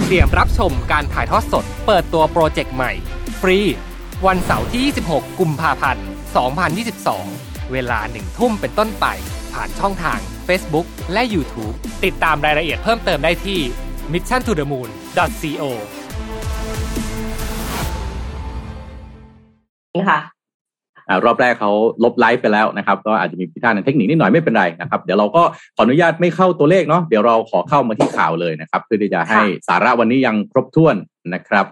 เตรียมรับชมการถ่ายทอดสด เปิดตัวโปรเจกต์ใหม่ ฟรี วันเสาร์ที่ 26 กุมภาพันธ์ 2022 เวลาหนึ่งทุ่มเป็นต้นไป ผ่านช่องทาง Facebook และ YouTube ติดตามรายละเอียดเพิ่มเติมได้ที่ mission to the moon co ค่ะ รอบแรกเขาลบไลฟ์ไปแล้วนะครับ ก็อาจจะมีพิธาในเทคนิคนิดหน่อยไม่เป็นไรนะครับ เดี๋ยวเราก็ขออนุญาตไม่เข้าตัวเลขเนาะเดี๋ยวเราขอเข้ามาที่ข่าวเลยนะครับ เพื่อที่จะให้สาระวันนี้ยังครบถ้วนนะครับ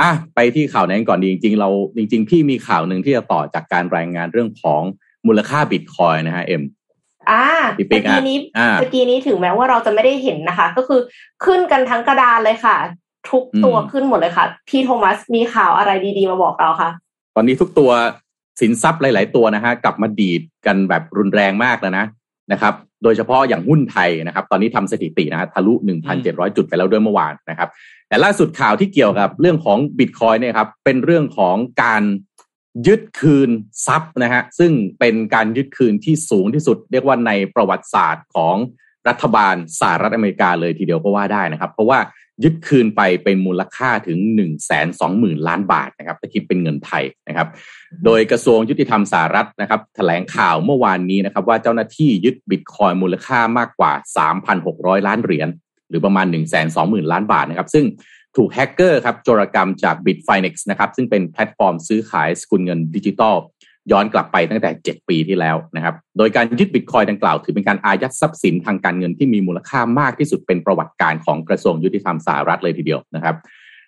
อะไปที่ข่าวนั้นก่อนดีจริง ๆ เราจริง ๆ พี่มีข่าวหนึ่งที่จะต่อจากการรายงานเรื่องของมูลค่าบิตคอยนะฮะเอ็มอ่าพี่ปิ๊ตะกอะกี้นี้อ่าตะกี้นี้ถึงแม้ว่าเราจะไม่ได้เห็นนะคะ ก็คือขึ้นกันทั้งกระดานเลยค่ะ ทุกตัวอืมขึ้นหมดเลยค่ะ พี่โทมัสมีข่าวอะไรดีๆมาบอกเราค่ะตอนนี้ทุกตัว สินทรัพย์หลาย ๆ ตัวนะฮะกลับมาดีดกันแบบรุนแรงมากแล้วนะนะครับ โดยเฉพาะอย่างหุ้นไทยนะครับ ตอนนี้ทำสถิตินะฮะทะลุ 1,700 จุดไปแล้วด้วยเมื่อวานนะครับ แต่ล่าสุดข่าวที่เกี่ยวกับเรื่องของบิตคอยเนี่ยครับเป็นเรื่องของการยึดคืนทรัพย์นะฮะซึ่งเป็นการยึดคืนที่สูงที่สุด เรียกว่าในประวัติศาสตร์ของรัฐบาลสหรัฐอเมริกาเลยทีเดียวก็ว่าได้นะครับ เพราะว่า ยึดคืนไปเป็นมูลค่าถึง1 2 0 0 0 0ล้านบาทนะครับถ้าคิดเป็นเงินไทยนะครับ โดยกระทรวงยุติธรรมสหรัฐนะครับแถลงข่าวเมื่อวานนี้นะครับว่าเจ้าหน้าที่ยึดบิตคอยน์มูลค่ามากกว่า 3,600 ล้านเหรียญหรือประมาณ1 2 0 0 0 0ล้านบาทนะครับ ซึ่งถูกแฮกเกอร์ครับโจรกรรมจาก Bitfinex นะครับซึ่งเป็นแพลตฟอร์มซื้อขายสกุลเงินดิจิตอล ย้อนกลับไปตั้งแต่ 7 ปีที่แล้วนะครับ โดยการยึดบิตคอยน์ดังกล่าว ถือเป็นการอายัดทรัพย์สินทางการเงินที่มีมูลค่ามากที่สุดเป็นประวัติการณ์ของกระทรวงยุติธรรมสหรัฐเลยทีเดียวนะครับ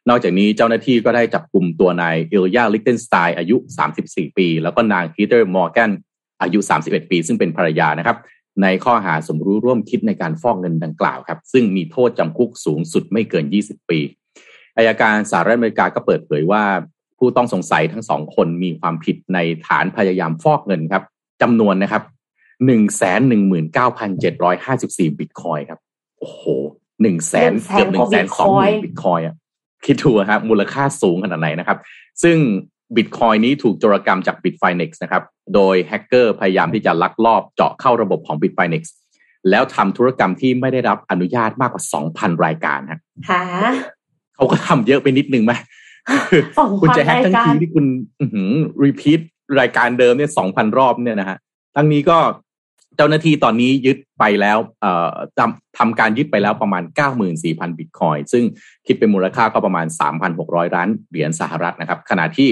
นอกจากนี้เจ้าหน้าที่ก็ได้จับกลุ่มตัวนายเอลยาลิกเทนสไตน์อายุ 34 ปี แล้วก็นางเฮเทอร์มอร์แกนอายุ 31 ปี ซึ่งเป็นภรรยานะครับ ในข้อหาสมรู้ร่วมคิดในการฟอกเงินดังกล่าวครับ ซึ่งมีโทษจำคุกสูงสุดไม่เกิน 20 ปีอัยการสหรัฐอเมริกาก็เปิดเผยว่า ผู้ต้องสงสัยทั้งสองคนมีความผิดในฐานพยายามฟอกเงินครับจำนวนนะครับ119,754บิตคอยน์ครับ โอ้โหหนึ่งแสนเกือบหนึ่งแสนสองหมื่นบิตคอยอะคิดดูนะครับมูลค่าสูงขนาดไหนนะครับ ซึ่งบิตคอยนี้ถูกโจรกรรมจาก Bitfinex นะครับ โดยแฮกเกอร์พยายามที่จะลักลอบเจาะเข้าระบบของ Bitfinex แล้วทำธุรกรรมที่ไม่ได้รับอนุญาตมากกว่า 2,000 รายการครับหาเขาก็ทำเยอะไปนิดนึงไหม2,000 คุณจะแฮกทั้งรายทีการที่คุณรีพีทรายการเดิมเนี่ย2,000รอบเนี่ยนะฮะทั้งนี้ก็เจ้าหน้าที่ตอนนี้ยึดไปแล้วเอ่อทำทำการยึดไปแล้วประมาณ 94,000 บิตคอยซึ่งคิดเป็นมูลค่าก็ประมาณ 3,600 ล้านเหรียญสหรัฐนะครับ ขณะที่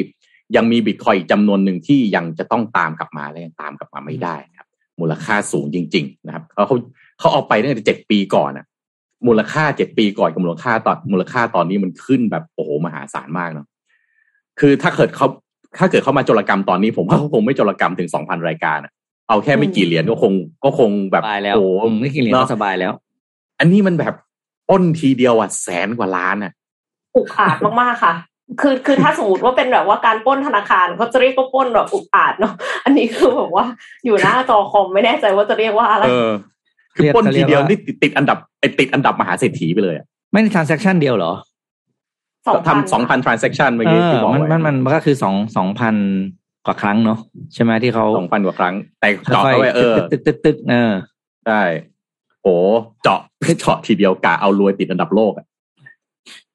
ยังมีบิตคอยอีกจำนวนหนึ่งที่ยังจะต้องตามกลับมาและยังตามกลับมาไม่ได้นะครับ มูลค่าสูงจริง ๆ นะครับเขาเขาเขาเอาไปตั้งแต่เจ็ดปีก่อนนะ มูลค่าเจ็ดปีก่อนกับมูลค่าตอนมูลค่าตอนนี้มันขึ้นแบบโอ้โหมหาศาลมากเนาะคือถ้าเกิดเขาถ้าเกิดเขามาโจรกรรมตอนนี้ ผมว่าเขาคงไม่โจรกรรมถึงสองพันรายการอะเอาแค่ไม่กี่เหรียญก็คงก็คงแบบสบายแล้วโอ้โหอืมไม่กี่เหรียญเนก็อะสบายแล้ว อันนี้มันแบบปล้นทีเดียวอะแสนกว่าล้านอะอุกอาจมากๆค่ะ คือคือถ้าสมมติว่าเป็นแบบว่าการปล้นธนาคารเขาจะเรียกว่าปล้นแบบอุกอาจเนาะอันนี้คือแบบว่าอยู่หน้าจอคอมไม่แน่ใจว่าจะเรียกว่าอะไรเออ คือเรียกปล้นทีเดียวเขาเรียกว่านี่ติดติดอันดับไอติดอันดับมหาเศรษฐีไปเลยอะไม่ใน transaction เดียวเหรอ2,000ทำสองพัน transaction เมื่อเอกี้อที่บอกมันไว้มันมันมันก็คือสองสองพันกว่าครั้งเนาะใช่ไหมที่เขาสองพันกว่าครั้ง แต่เจาะค่อยเข้าไปเออๆตึกตึกตึกตึกเออใช่โอ้เจาะเจาะทีเดียวกะเอารวยติดอันดับโลกอะ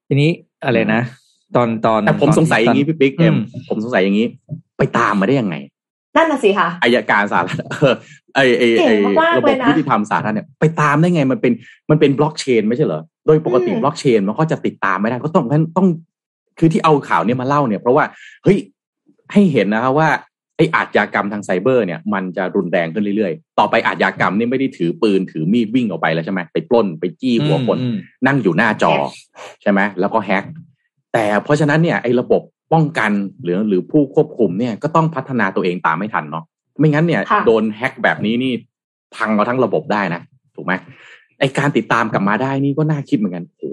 ทีนี้อะไรนะตอนตอนแต่ผมสงสัยอย่างนี้ตพี่ปิ๊กเอ็มอืมผมสงสัยอย่างนี้ ไปตามมาได้ยังไงนั่นน่ะสิค่ะอายการสาธารณเออ ไอไอไอเก่งมากๆระบเลบยนะยุติธรรมสาธารณเนี่ยไปตามได้ไงมันเป็นมันเป็นบล็อกเชนไม่ใช่เหรอโดยปกติอืมบล็อกเชนมันก็จะติดตามไม่ได้ก็ต้องต้องคือที่เอาข่าวเนี้มาเล่าเนี่ย เพราะว่าเฮ้ยให้เห็นนะครับว่าไออาชญากรรมทางไซเบอร์เนี่ยมันจะรุนแรงขึ้นเรื่อยๆ ต่อไปอาชญากรรมนี่ไม่ได้ถือปืนถือมีดวิ่งออกไปแล้วใช่ไหมไปปล้นไปจี้หัวคนอืมนั่งอยู่หน้าจอใช่ไหมแล้วก็แฮกแต่เพราะฉะนั้นเนี่ยไอ้ระบบป้องกันหรือหรือผู้ควบคุมเนี่ยก็ต้องพัฒนาตัวเองตามไม่ทันเนาะ ไม่งั้นเนี่ยค่ะโดนแฮกแบบนี้นี่พังเอาทั้งระบบได้นะถูกไหมไอการติดตามกลับมาได้นี่ก็น่าคิดเหมือนกันโห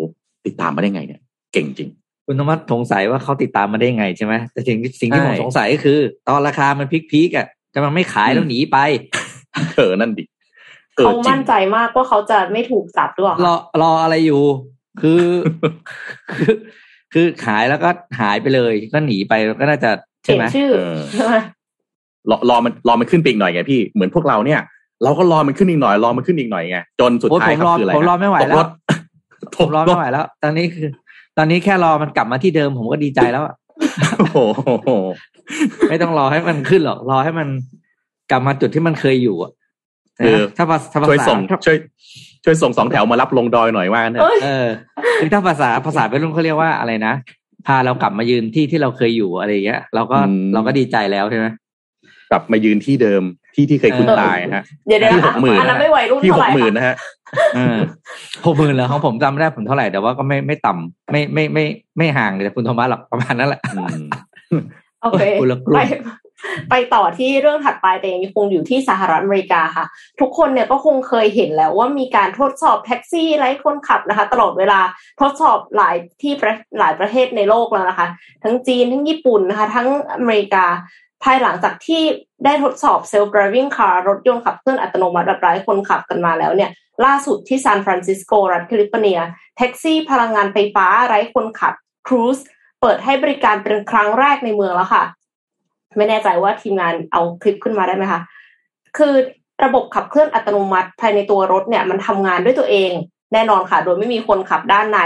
ติดตามมาได้ไงเนี่ย เก่งจริง คุณธรรมะสงสัยว่าเขาติดตามมาได้ไงใช่ไหมแต่สิ่งที่สิ่งที่ใช่ผมสงสัยก็คือ ตอนราคามันพีคๆอะแต่มันไม่ขายแล้วหนีไปเออนั่นดิออเขาจริงมั่นใจมากว่าเขาจะไม่ถูกจับด้วยรอรออะไรอยู่ คือคือคือขายแล้วก็หายไปเลย ก็หนีไปก็น่าจะเปใช่ลี่ยไหมนชื่อเออใช่ไหม รอรอมันรอมันขึ้นไปอีกหน่อยไงพี่เหมือนพวกเราเนี่ย เราก็รอมันขึ้นอีกหน่อยรอมันขึ้นอีกหน่อยไงจนสุดโอ้ยท้าผยมครับรอคืออะไรผมรอไม่ไหวตกแล้รวถผมรอไม่ไหวแล้ว ตอนนี้คือ ตอนนี้แค่รอมันกลับมาที่เดิมผมก็ดีใจแล้วอะโอ้โหไม่ต้องรอให้มันขึ้นหรอกรอให้มันกลับมาจุดที่มันเคยอยู่อะคือถ้าภาถ้าภาช่วยษาส่งถ้าช่วยช่วยส่งสองแถวมารับลงดอยหน่อยว่างั้นเถเอ้อะยเออคือถ้าภาษาภาษาเป็นรุ่นเขาเรียกว่าอะไรนะพาเรากลับมายืนที่ที่เราเคยอยู่อะไรอย่างเงี้ยเราก็เราก็ดีใจแล้วใช่ไหม กลับมายืนที่เดิมที่ที่เคยคุ้นตายฮะเดี๋ยวเดี๋ยวที่นะคะ60,000อันนั้นไม่วัยรุ่นที่หเท่าไหกร่หมื่นค่ะนะฮะเออหกหมื่นเหรอของผมจำไม่ได้ผมเท่าไหร่แต่ว่าก็ไม่ไม่ต่ำไม่ไม่ไม่ไม่ห่างจากคุณโทมัสหรอกประมาณนั้นแหละอืมโอเคคนละกลุ่มไปไปต่อที่เรื่องถัดไปแต่ยังคงอยู่ที่สหรัฐอเมริกาค่ะ ทุกคนเนี่ยก็คงเคยเห็นแล้วว่ามีการทดสอบแท็กซี่ไร้คนขับนะคะ ตลอดเวลาทดสอบหลายที่ประหลายประเทศในโลกแล้วนะคะ ทั้งจีนทั้งญี่ปุ่นนะคะ ทั้งอเมริกา ภายหลังจากที่ได้ทดสอบ self driving car รถยนต์ขับเคลื่อนอัตโนมัติแบบไร้คนขับกันมาแล้วเนี่ย ล่าสุดที่ซานฟรานซิสโกรัฐแคลิฟอร์เนีย แท็กซี่พลังงานไฟฟ้าไร้คนขับ Cruise เปิดให้บริการเป็นครั้งแรกในเมืองแล้วค่ะ ไม่แน่ใจว่าทีมงานเอาคลิปขึ้นมาได้ไหมคะ คือระบบขับเคลื่อนอัตโนมัติภายในตัวรถเนี่ยมันทำงานด้วยตัวเองแน่นอนค่ะ โดยไม่มีคนขับด้านใน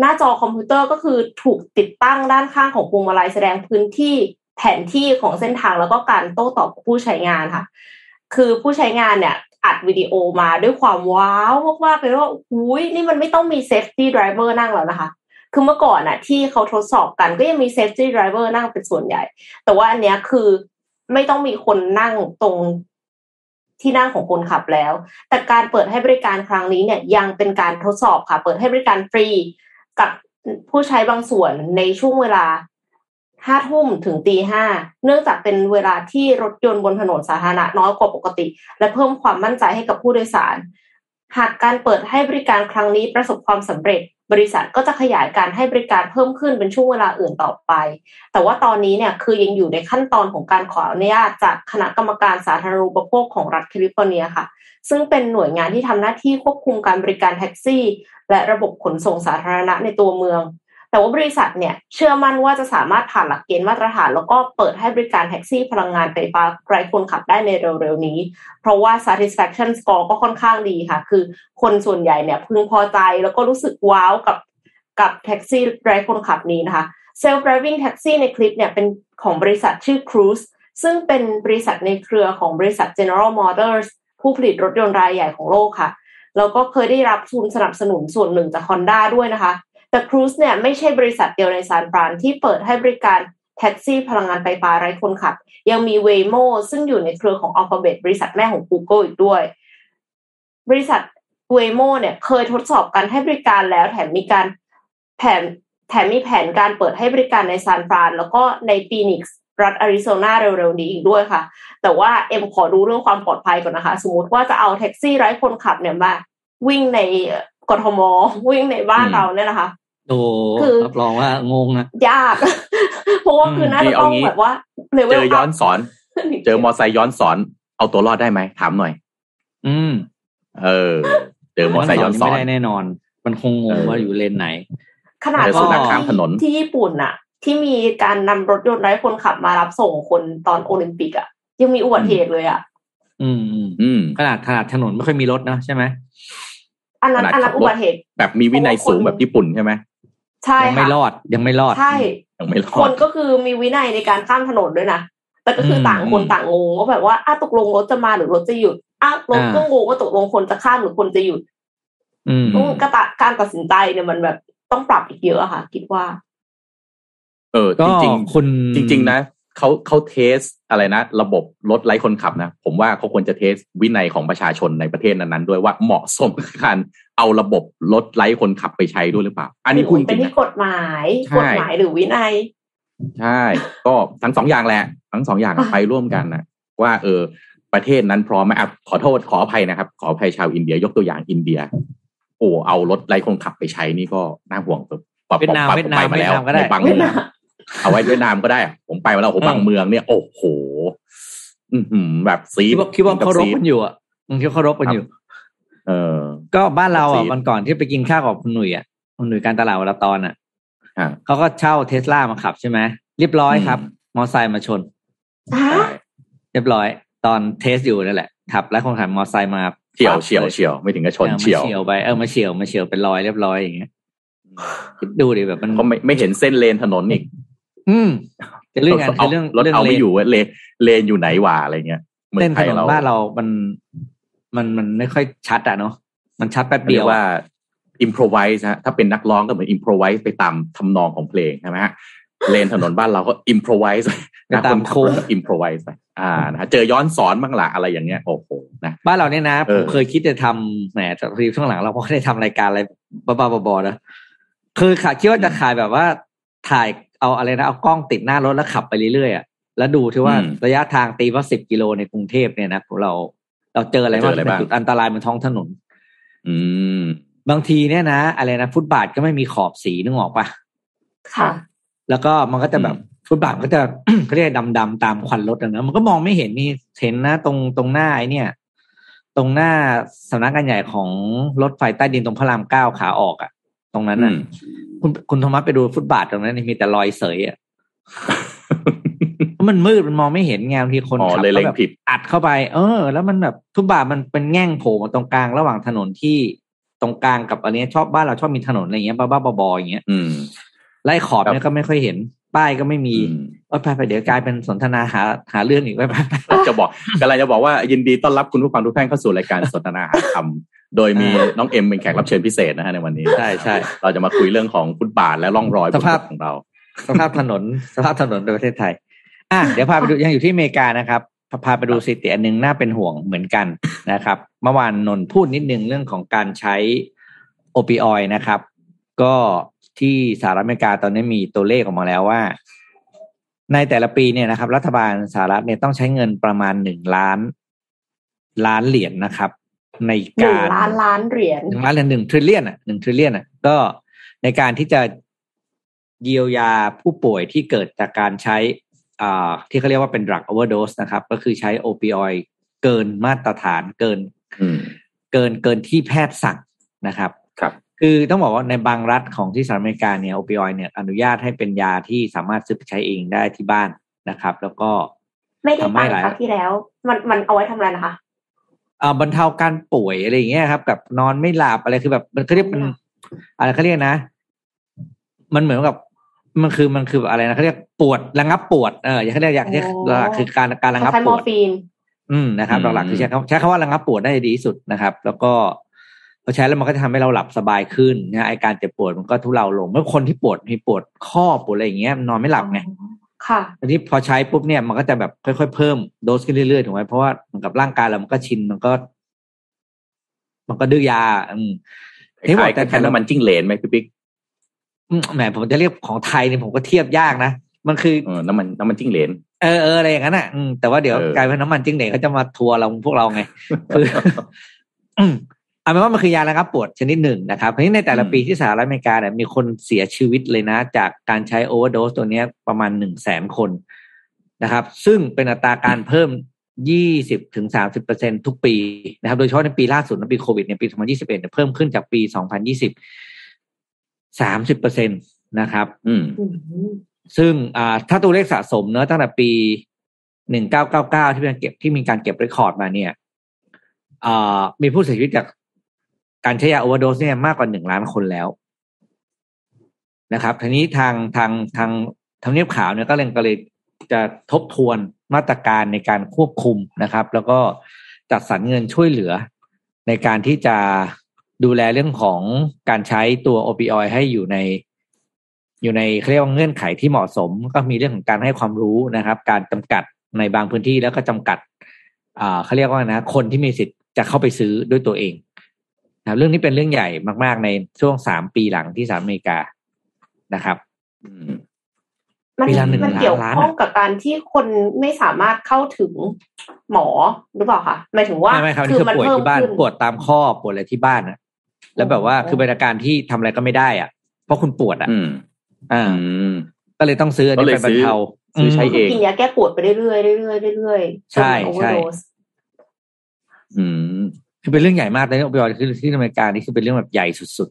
หน้าจอคอมพิวเตอร์ก็คือถูกติดตั้งด้านข้างของพวงมาลัยแสดงพื้นที่ แผนที่ของเส้นทางแล้วก็การโต้ตอบกับผู้ใช้งานค่ะ คือผู้ใช้งานเนี่ยอัดวิดีโอมาด้วยความว้าวมากๆเลยว่าอุ้ยนี่มันไม่ต้องมี safety driver นั่งแล้วนะคะ คือเมื่อก่อนน่ะที่เขาทดสอบกันก็ยังมี safety driver นั่งเป็นส่วนใหญ่ แต่ว่าอันเนี้ยคือไม่ต้องมีคนนั่งตรงที่นั่งของคนขับแล้ว แต่การเปิดให้บริการครั้งนี้เนี่ยยังเป็นการทดสอบค่ะ เปิดให้บริการฟรีกับผู้ใช้บางส่วนในช่วงเวลา ห้าทุ่มถึงตีห้าเนื่องจากเป็นเวลาที่รถยนต์บนถนนสาธารณะน้อยกว่าปกติ และเพิ่มความมั่นใจให้กับผู้โดยสาร หากการเปิดให้บริการครั้งนี้ประสบความสำเร็จ บริษัทก็จะขยายการให้บริการเพิ่มขึ้นเป็นช่วงเวลาอื่นต่อไป แต่ว่าตอนนี้เนี่ยคือยังอยู่ในขั้นตอนของการขออนุญาตจากคณะกรรมการสาธารณูปโภคของรัฐแคลิฟอร์เนียค่ะ ซึ่งเป็นหน่วยงานที่ทำหน้าที่ควบคุมการบริการแท็กซี่ และระบบขนส่งสาธารณะในตัวเมือง แต่ว่าบริษัทเนี่ยเชื่อมั่นว่าจะสามารถผ่านหลักเกณฑ์มาตรฐาน แล้วก็เปิดให้บริการแท็กซี่พลังงานไฟฟ้าไร้คนขับได้ในเร็วๆนี้ เพราะว่า satisfaction score ก็ค่อนข้างดีค่ะ คือคนส่วนใหญ่เนี่ยพึงพอใจแล้วก็รู้สึกว้าวกับกับแท็กซี่ไร้คนขับนี้นะคะ self driving taxi ในคลิปเนี่ยเป็นของบริษัทชื่อ Cruise ซึ่งเป็นบริษัทในเครือของบริษัท General Motors ผู้ผลิตรถยนต์รายใหญ่ของโลกค่ะ แล้วก็เคยได้รับทุนสนับสนุนส่วนหนึ่งจาก Honda ด้วยนะคะ แต่ Cruise เนี่ยไม่ใช่บริษัทเดียวในซานฟรานที่เปิดให้บริการแท็กซี่พลังงานไฟฟ้าไร้คนขับ ยังมี Waymo ซึ่งอยู่ในเครือของ Alphabet บริษัทแม่ของ Google อีกด้วย บริษัท Waymo เนี่ยเคยทดสอบการให้บริการแล้วแถมมีการแผนแถมมีแผนการเปิดให้บริการในซานฟรานแล้วก็ในฟีนิกซ์รัฐอาริโซนาเร็วๆนี้อีกด้วยค่ะ แต่ว่าเอ็มขอดูเรื่องความปลอดภัยก่อนนะคะ สมมติว่าจะเอาแท็กซี่ไร้คนขับเนี่ยมาวิ่งในกทมวิ่งในบ้านเราเนี่ยนะคะ โอ้โหคือรับรองว่างงอะยาก เพราะว่าคือน่านี่จะเอาต้องงี้แบบว่าเลเวเจลอย้อนสอน เจอมอไซค์ย้อนสอน เอาตัวรอดได้ไหมถามหน่อย อืม เออ เจอมอไซค์ย้อนสอนไม่ได้แน่นอน มันคงงงเออว่าอยู่เลนไหน ขนาดเจอสุนัขข้ามถนนที่ญี่ปุ่นน่ะที่มีการนำรถยนต์ไร้คนขับมารับส่งคนตอนโอลิมปิกอะยังมีอุบัติเหตุเลยอะอืมอืมอืมขนาดขนาดถนนไม่ค่อยมีรถนะใช่ไหมอันนั้นขนาดอันนั้นขับรถอุบัติเหตุแบบมีวินัยสูงแบบญี่ปุ่นใช่ไหม ใช่ยังไม่ค่ะรอดยังไม่รอดใช่ยังไม่รคอดนก็คือมีวินัยในการข้ามถนนด้วยนะแต่ก็คืออมต่างคนอืมต่างงงว่าแบบว่าอ้าวตกลงรถจะมาหรือรถจะหยุดอ้าวรถอ่าก็งงว่าตกลงคนจะข้ามหรือคนจะหยุด อืมต้องกระตะการตัดสินใจเนี่ยมันแบบต้องปรับอีกเยอะอะค่ะ คิดว่า เออก็จริงคุณๆจริง ๆ นะ เขาเขาเทสอะไรนะ ระบบรถไร้คนขับนะ ผมว่าเขาควรจะเทสวินัยของประชาชนในประเทศนั้นๆด้วยว่าเหมาะสมกับการเอาระบบรถไร้คนขับไปใช้ด้วยหรือเปล่า อันนี้พูดจเป็นริงๆที่นะกฎหมายใช่กฎหมายหรือวินัย ใช่ ก็ทั้งสองอย่างแหละ ทั้งสองอย่างอะไปร่วมกันนะว่าเออประเทศนั้นพร้อมไหมอะขอโทษขออภัยนะครับ ขออภัยชาวอินเดียยกตัวอย่างอินเดีย โอ้เอารถไร้คนขับไปใช้นี่ก็น่าห่วงปรับเวียดนามปรับเวียดนามไปมาแล้วเวียดนามก็ได้ในบางเวีเมืยดองนาม เอาไว้เวียดนามก็ได้ ผมไปมาแล้วโอ้โหเออบางเมืองเนี่ย โอ้โหอือหือแบบซีคิดว่าคิดว่ากับเขารบซีดกันอยู่อะมึงคิดว่าเขารบกันอยู่ เออ ก็บ้านเราอะซีดวันก่อนที่ไปกินข้าวกับคุณหนุ่ยอะคุณหนุ่ยการตลาดวลาตอนอะอะเขาก็เช่าเทสลามาขับใช่ไหมเรียบร้อยครับ มอไซค์มาชนอะเรียบร้อย ตอนเทสอยู่นั่นแหละขับ แล้วคนขับมอไซค์มาเฉียวปั๊บเฉียวลเฉียวไม่ถึงกับชนออมาเฉียวเฉียวไปเออมาเฉียวมาเฉียวเป็นรอยเรียบร้อยอย่างเงี้ยคิดดูดิแบบมันเขาไม่ไม่เห็นเส้นเลนถนนอีก อืมจะเรื่องงานเอาเรื่องรถเรื่องเอาไม่เลนอยู่ว่าเลนเลนอยู่ไหนวะอะไรเงี้ยเมือเส้นงไทถยนนเราบ้านเรา มัน มัน มันไม่ค่อยชัดอะเนาะ มันชัดแป๊บเรีเดียยวกว่าอะอิมพรไวส์ฮะ ถ้าเป็นนักร้องก็เหมือนอิมพรไวส์ไปตามทำนองของเพลงใช่ไหมฮะ เลนถนนบ้านเราก็อิมพรไวส์ไปตามโค้งอิมพรไวส์ไป อ่า นะฮะเจอย้อนสอนบ้างละอะไรอย่างเงี้ย โอ้โห นะ บ้านเราเนี่ยนะเอผอมเคยคิดจะทำแหมแต่พอดีช่วงหลังเราก็ได้ทำรายการอะไรบ้าๆบอๆนะ คือขาคิดว่าจะขายแบบว่าถ่าย เอาอะไรนะเอากล้องติดหน้ารถแล้วขับไปเรื่อยๆอะแล้วดูที่ว่าระยะทางตีว่าสิบกิโลในกรุงเทพเนี่ยนะเราเราเจออะไรบ้างที่เป็นจุดอันตรายบนท้องถนน อืม บางทีเนี่ยนะอะไรนะฟุตบาทก็ไม่มีขอบสีนึกออกปะค่ะ แล้วก็มันก็จะแบบฟุตบาทก็จะเขาเรียกดำๆตามควันรถอะนะมันก็มองไม่เห็นนี่เห็นนะตรงตรงหน้าไอ้เนี่ย ตรงหน้าสำนักงานใหญ่ของรถไฟใต้ดินตรงพระรามเก้าขาออกอะตรงนั้นน่ะอืม คุณคุณโทมัสไปดูฟุตบาทตรงนั้นนี่มีแต่รอยเสยอะเพราะมันมืดมันมองไม่เห็นไงบางทีคนอ๋อขับเลยก็เล็งแบบผิดอัดเข้าไป เออ แล้วมันแบบฟุตบาทมันเป็นแง่งโผล่มาตรงกลางระหว่างถนนที่ตรงกลางกับอันเนี้ยชอบบ้านเราชอบมีถนนอะไรเงี้ยบ้าๆบอๆอย่างเงี้ยอืมไล่ขอบเนี่ยก็ไม่ค่อยเห็น ป้ายก็ไม่มีอืม ว่าไปไปเดี๋ยวกลายเป็นสนทนาหาหาเรื่องอีกไปไปไปจะบอกกำลังจะบอกว่ายินดีต้อนรับคุณผู้ฟังทุกท่านเข้าสู่รายการสนทนาหาธรรมโดยมีอ่าน้องเอ็มเป็นแขกรับเชิญพิเศษนะฮะในวันนี้ใช่ใช่เราจะมาคุยเรื่องของฟุตบาทและร่องรอยบสนภาพรถของเรา สภาพถนนสภาพถนนในประเทศไทย อะเดี๋ยวพาไปดูยังอยู่ที่อเมริกานะครับพาพาไปดูสถิติอันหนึงน่าเป็นห่วงเหมือนกันนะครับ เมื่อวานนนท์พูดนิดนึงเรื่องของการใช้โอปิออยนะครับ ก็ที่สหรัฐอเมริกาตอนนี้มีตัวเลขออกมาแล้วว่า ในแต่ละปีเนี่ยนะครับ รัฐบาลสหรัฐเนี่ยต้องใช้เงินประมาณหนึ่งล้าน ล้านเหรียญนะครับ ในหนึ่งการล้านล้านเหรียญหนึ่งล้านเหรียญหนึ่งทริลเลียนอะหนึ่งทริลเลียนอะก็ในการที่จะเยียวยาผู้ป่วยที่เกิดจากการใช้อ่าที่เขาเรียกว่าเป็น drug overdose นะครับ ก็คือใช้โอปิออยเกินมาตรฐานเกินอืมเกินเกินที่แพทย์สั่งนะครับ ครับ คือต้องบอกว่าในบางรัฐของที่สหรัฐอเมริกาเนี่ยโอปิออยเนี่ยอนุญาตให้เป็นยาที่สามารถซื้อไปใช้เองได้ที่บ้านนะครับ แล้วก็ไม่ได้ทำให้ตังหลายค์ครั้งที่แล้ว มันมันเอาไว้ทำอะไรนะคะอ่าบรรเทาการป่วยอะไรอย่างเงี้ยครับกับนอนไม่หลับอะไรคือแบบมันเขาเรียกเป็นอะไรเขาเรียกนะ มันเหมือนกับมันคือมันคืออะไรนะเขาเรียกปวดระงับปวดเอออย่างเขาเรียกอย่างที่อ๋อหลักๆคือการการระงับใช้ปมอวดร์ฟีนอืมนะครับอืมหลักๆคือใช้คำใช้คำว่าระงับปวดได้ดีที่สุดนะครับ แล้วก็พ อใช้แล้วมันก็จะทำให้เราหลับสบายขึ้นนะไอการเจ็บปวดมันก็ทุเลาลง เมื่อคนที่ปวดมีปวดข้อปวดอะไรอย่างเงี้ยมันนอนไม่หลับไงค่ะทีนี้พอใช้ปุ๊บเนี่ยมันก็จะแบบค่อยๆเพิ่มโดสขึ้นเรื่อยๆถูกไหมเพราะว่าเหมือนกับร่างกายเรามันก็ชินมันก็ มันก็ดื้อยา อืมคล้ายๆกับแค่น้ำมันจิ้งเหลนไหมพี่ปิ๊กอืมแหมผมจะเรียกของไทยเนี่ยผมก็เทียบยากนะมันคือเออน้ำมันน้ำมันจิ้งเหลนเออเอออะไรอย่างนั้นอะอืมแต่ว่าเดี๋ยวเออกลายเป็นน้ำมันจิ้งเหลนเขาจะมาทัวร์เราพวกเราไงคืออืม เอาเป็นว่ามันคือยาระงับปวดชนิดหนึ่งนะครับทีนี้ในแต่ละปีที่สหรัฐอเมริกาเนี่ยมีคนเสียชีวิตเลยนะ จากการใช้โอเวอร์โดสตัวนี้ประมาณหนึ่งแสนคนนะครับ ซึ่งเป็นอัตราการเพิ่มยี่สิบถึงสามสิบเปอร์เซ็นทุกปีนะครับ โดยเฉพาะในปีล่าสุดในปีโควิดในปีสองพันยี่สิบเอ็ดเพิ่มขึ้นจากปีสองพันยี่สิบสามสิบเปอร์เซ็นตนะครับ อืม ซึ่งอ่าถ้าตัวเลขสะสมเนอะตั้งแต่ปีหนึ่งเก้าเก้าเก้าที่มีการเก็บที่มีการเก็บเรคคอร์ดมาเนี่ยอ่ามีผู้เสียชีวิตจาก การใช้ยาโอเวอร์โดสเนี่ยมากกว่าหนึ่งล้านคนแล้วนะครับทีนี้ทางทางทางทางเนียบขาวเนี่ยก็เลยก็เลยจะทบทวนมาตรการในการควบคุมนะครับ แล้วก็จัดสรรเงินช่วยเหลือ ในการที่จะดูแลเรื่องของการใช้ตัวโอปิออยให้อยู่ใน อยู่ในเรียกว่าเงื่อนไขที่เหมาะสม ก็มีเรื่องของการให้ความรู้นะครับ การจำกัดในบางพื้นที่แล้วก็จำกัดเขาเรียกว่านะ คนที่มีสิทธิ์จะเข้าไปซื้อด้วยตัวเอง นะเรื่องนี้เป็นเรื่องใหญ่มาก ๆ ในช่วงสามปีหลังที่สหรัฐอเมริกานะครับอืมมันปีละหนึ่งมันเกี่ยวล้านข้องอะกับการที่คนไม่สามารถเข้าถึงหมอหรือเปล่าคะหมายถึงว่าไม่ไม่ครับนี่คือมันป่วยเพิ่มที่บ้านขึ้นปวดตามข้อปวดอะไรที่บ้านอะแล้วแบบว่าอ๋อคือเป็นอาการที่ทำอะไรก็ไม่ได้อะ เพราะคุณปวดอะอืมอ่าอืมก็เลยต้องซื้ออันก็นี้เลยไปบรรเทาซื้อใช้เองกินยาแก้ปวดไปเรื่อยๆเรื่อยๆเรื่อยๆใช่โอเวอใช่ร์โดสอืม คือเป็นเรื่องใหญ่มากเลยโอปิออยด์คือที่อเมริกานี่คือเป็นเรื่องแบบใหญ่สุด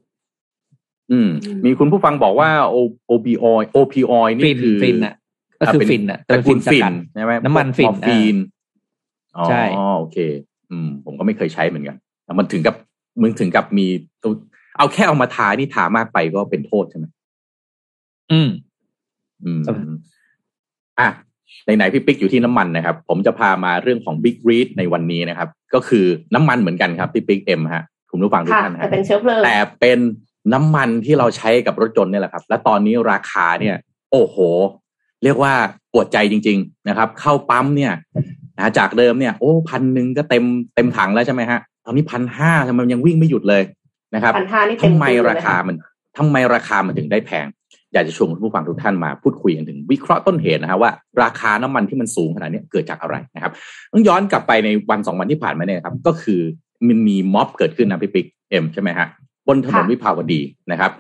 อืม มีคุณผู้ฟังบอกว่าโอโอพีออยโอพีออยๆนี่ฟินคือฟินอะก็คือเป็นฟินอะตระกูลสฟินกัดใช่ไหมน้ำมันฟินมอร์ฟีนอ๋อใช่โอเค อืม ผมก็ไม่เคยใช้เหมือนกันแต่มันถึงกับมึงถึงกับมีตัวเอาแค่เอามาทานี่ทามากไปก็เป็นโทษใช่ไหมอืม อืมครับอะ ไหนๆพี่ปิ๊กอยู่ที่น้ำมันนะครับ ผมจะพามาเรื่องของ Big Read ในวันนี้นะครับ ก็คือน้ำมันเหมือนกันครับพี่ปิ๊กเอ็มฮะคุณผู้ฟังทุกค่ะท่านแต่ฮะเป็นเชื้อเพลิงแต่เป็นน้ำมันที่เราใช้กับรถยนต์เนี่ยแหละครับ และตอนนี้ราคาเนี่ย โอ้โห เรียกว่าปวดใจจริง ๆนะครับ เข้าปั๊มเนี่ยนะจากเดิมเนี่ยโอ้พันหนึ่งก็เต็มเต็มถังแล้วใช่ไหมฮะตอนนี้พันห้าทำไมมันยังวิ่งไม่หยุดเลยนะครับพันห้านี่เต็ทำมไมตู้เลยราคามันทำไมราคามันถึงได้แพง อยากจะชวนคุณผู้ฟังทุกท่านมาพูดคุยกันถึงวิเคราะห์ต้นเหตุนะฮะว่าราคาน้ำมันที่มันสูงขนาดนี้เกิดจากอะไรนะครับต้องย้อนกลับไปในวันสองวันที่ผ่านมาเนี่ยครับ ก็คือมันมีม็อบเกิดขึ้นนะพี่ปิ๊กเอ็มใช่ไหมฮะบนถนนวิภาวดีนะครับ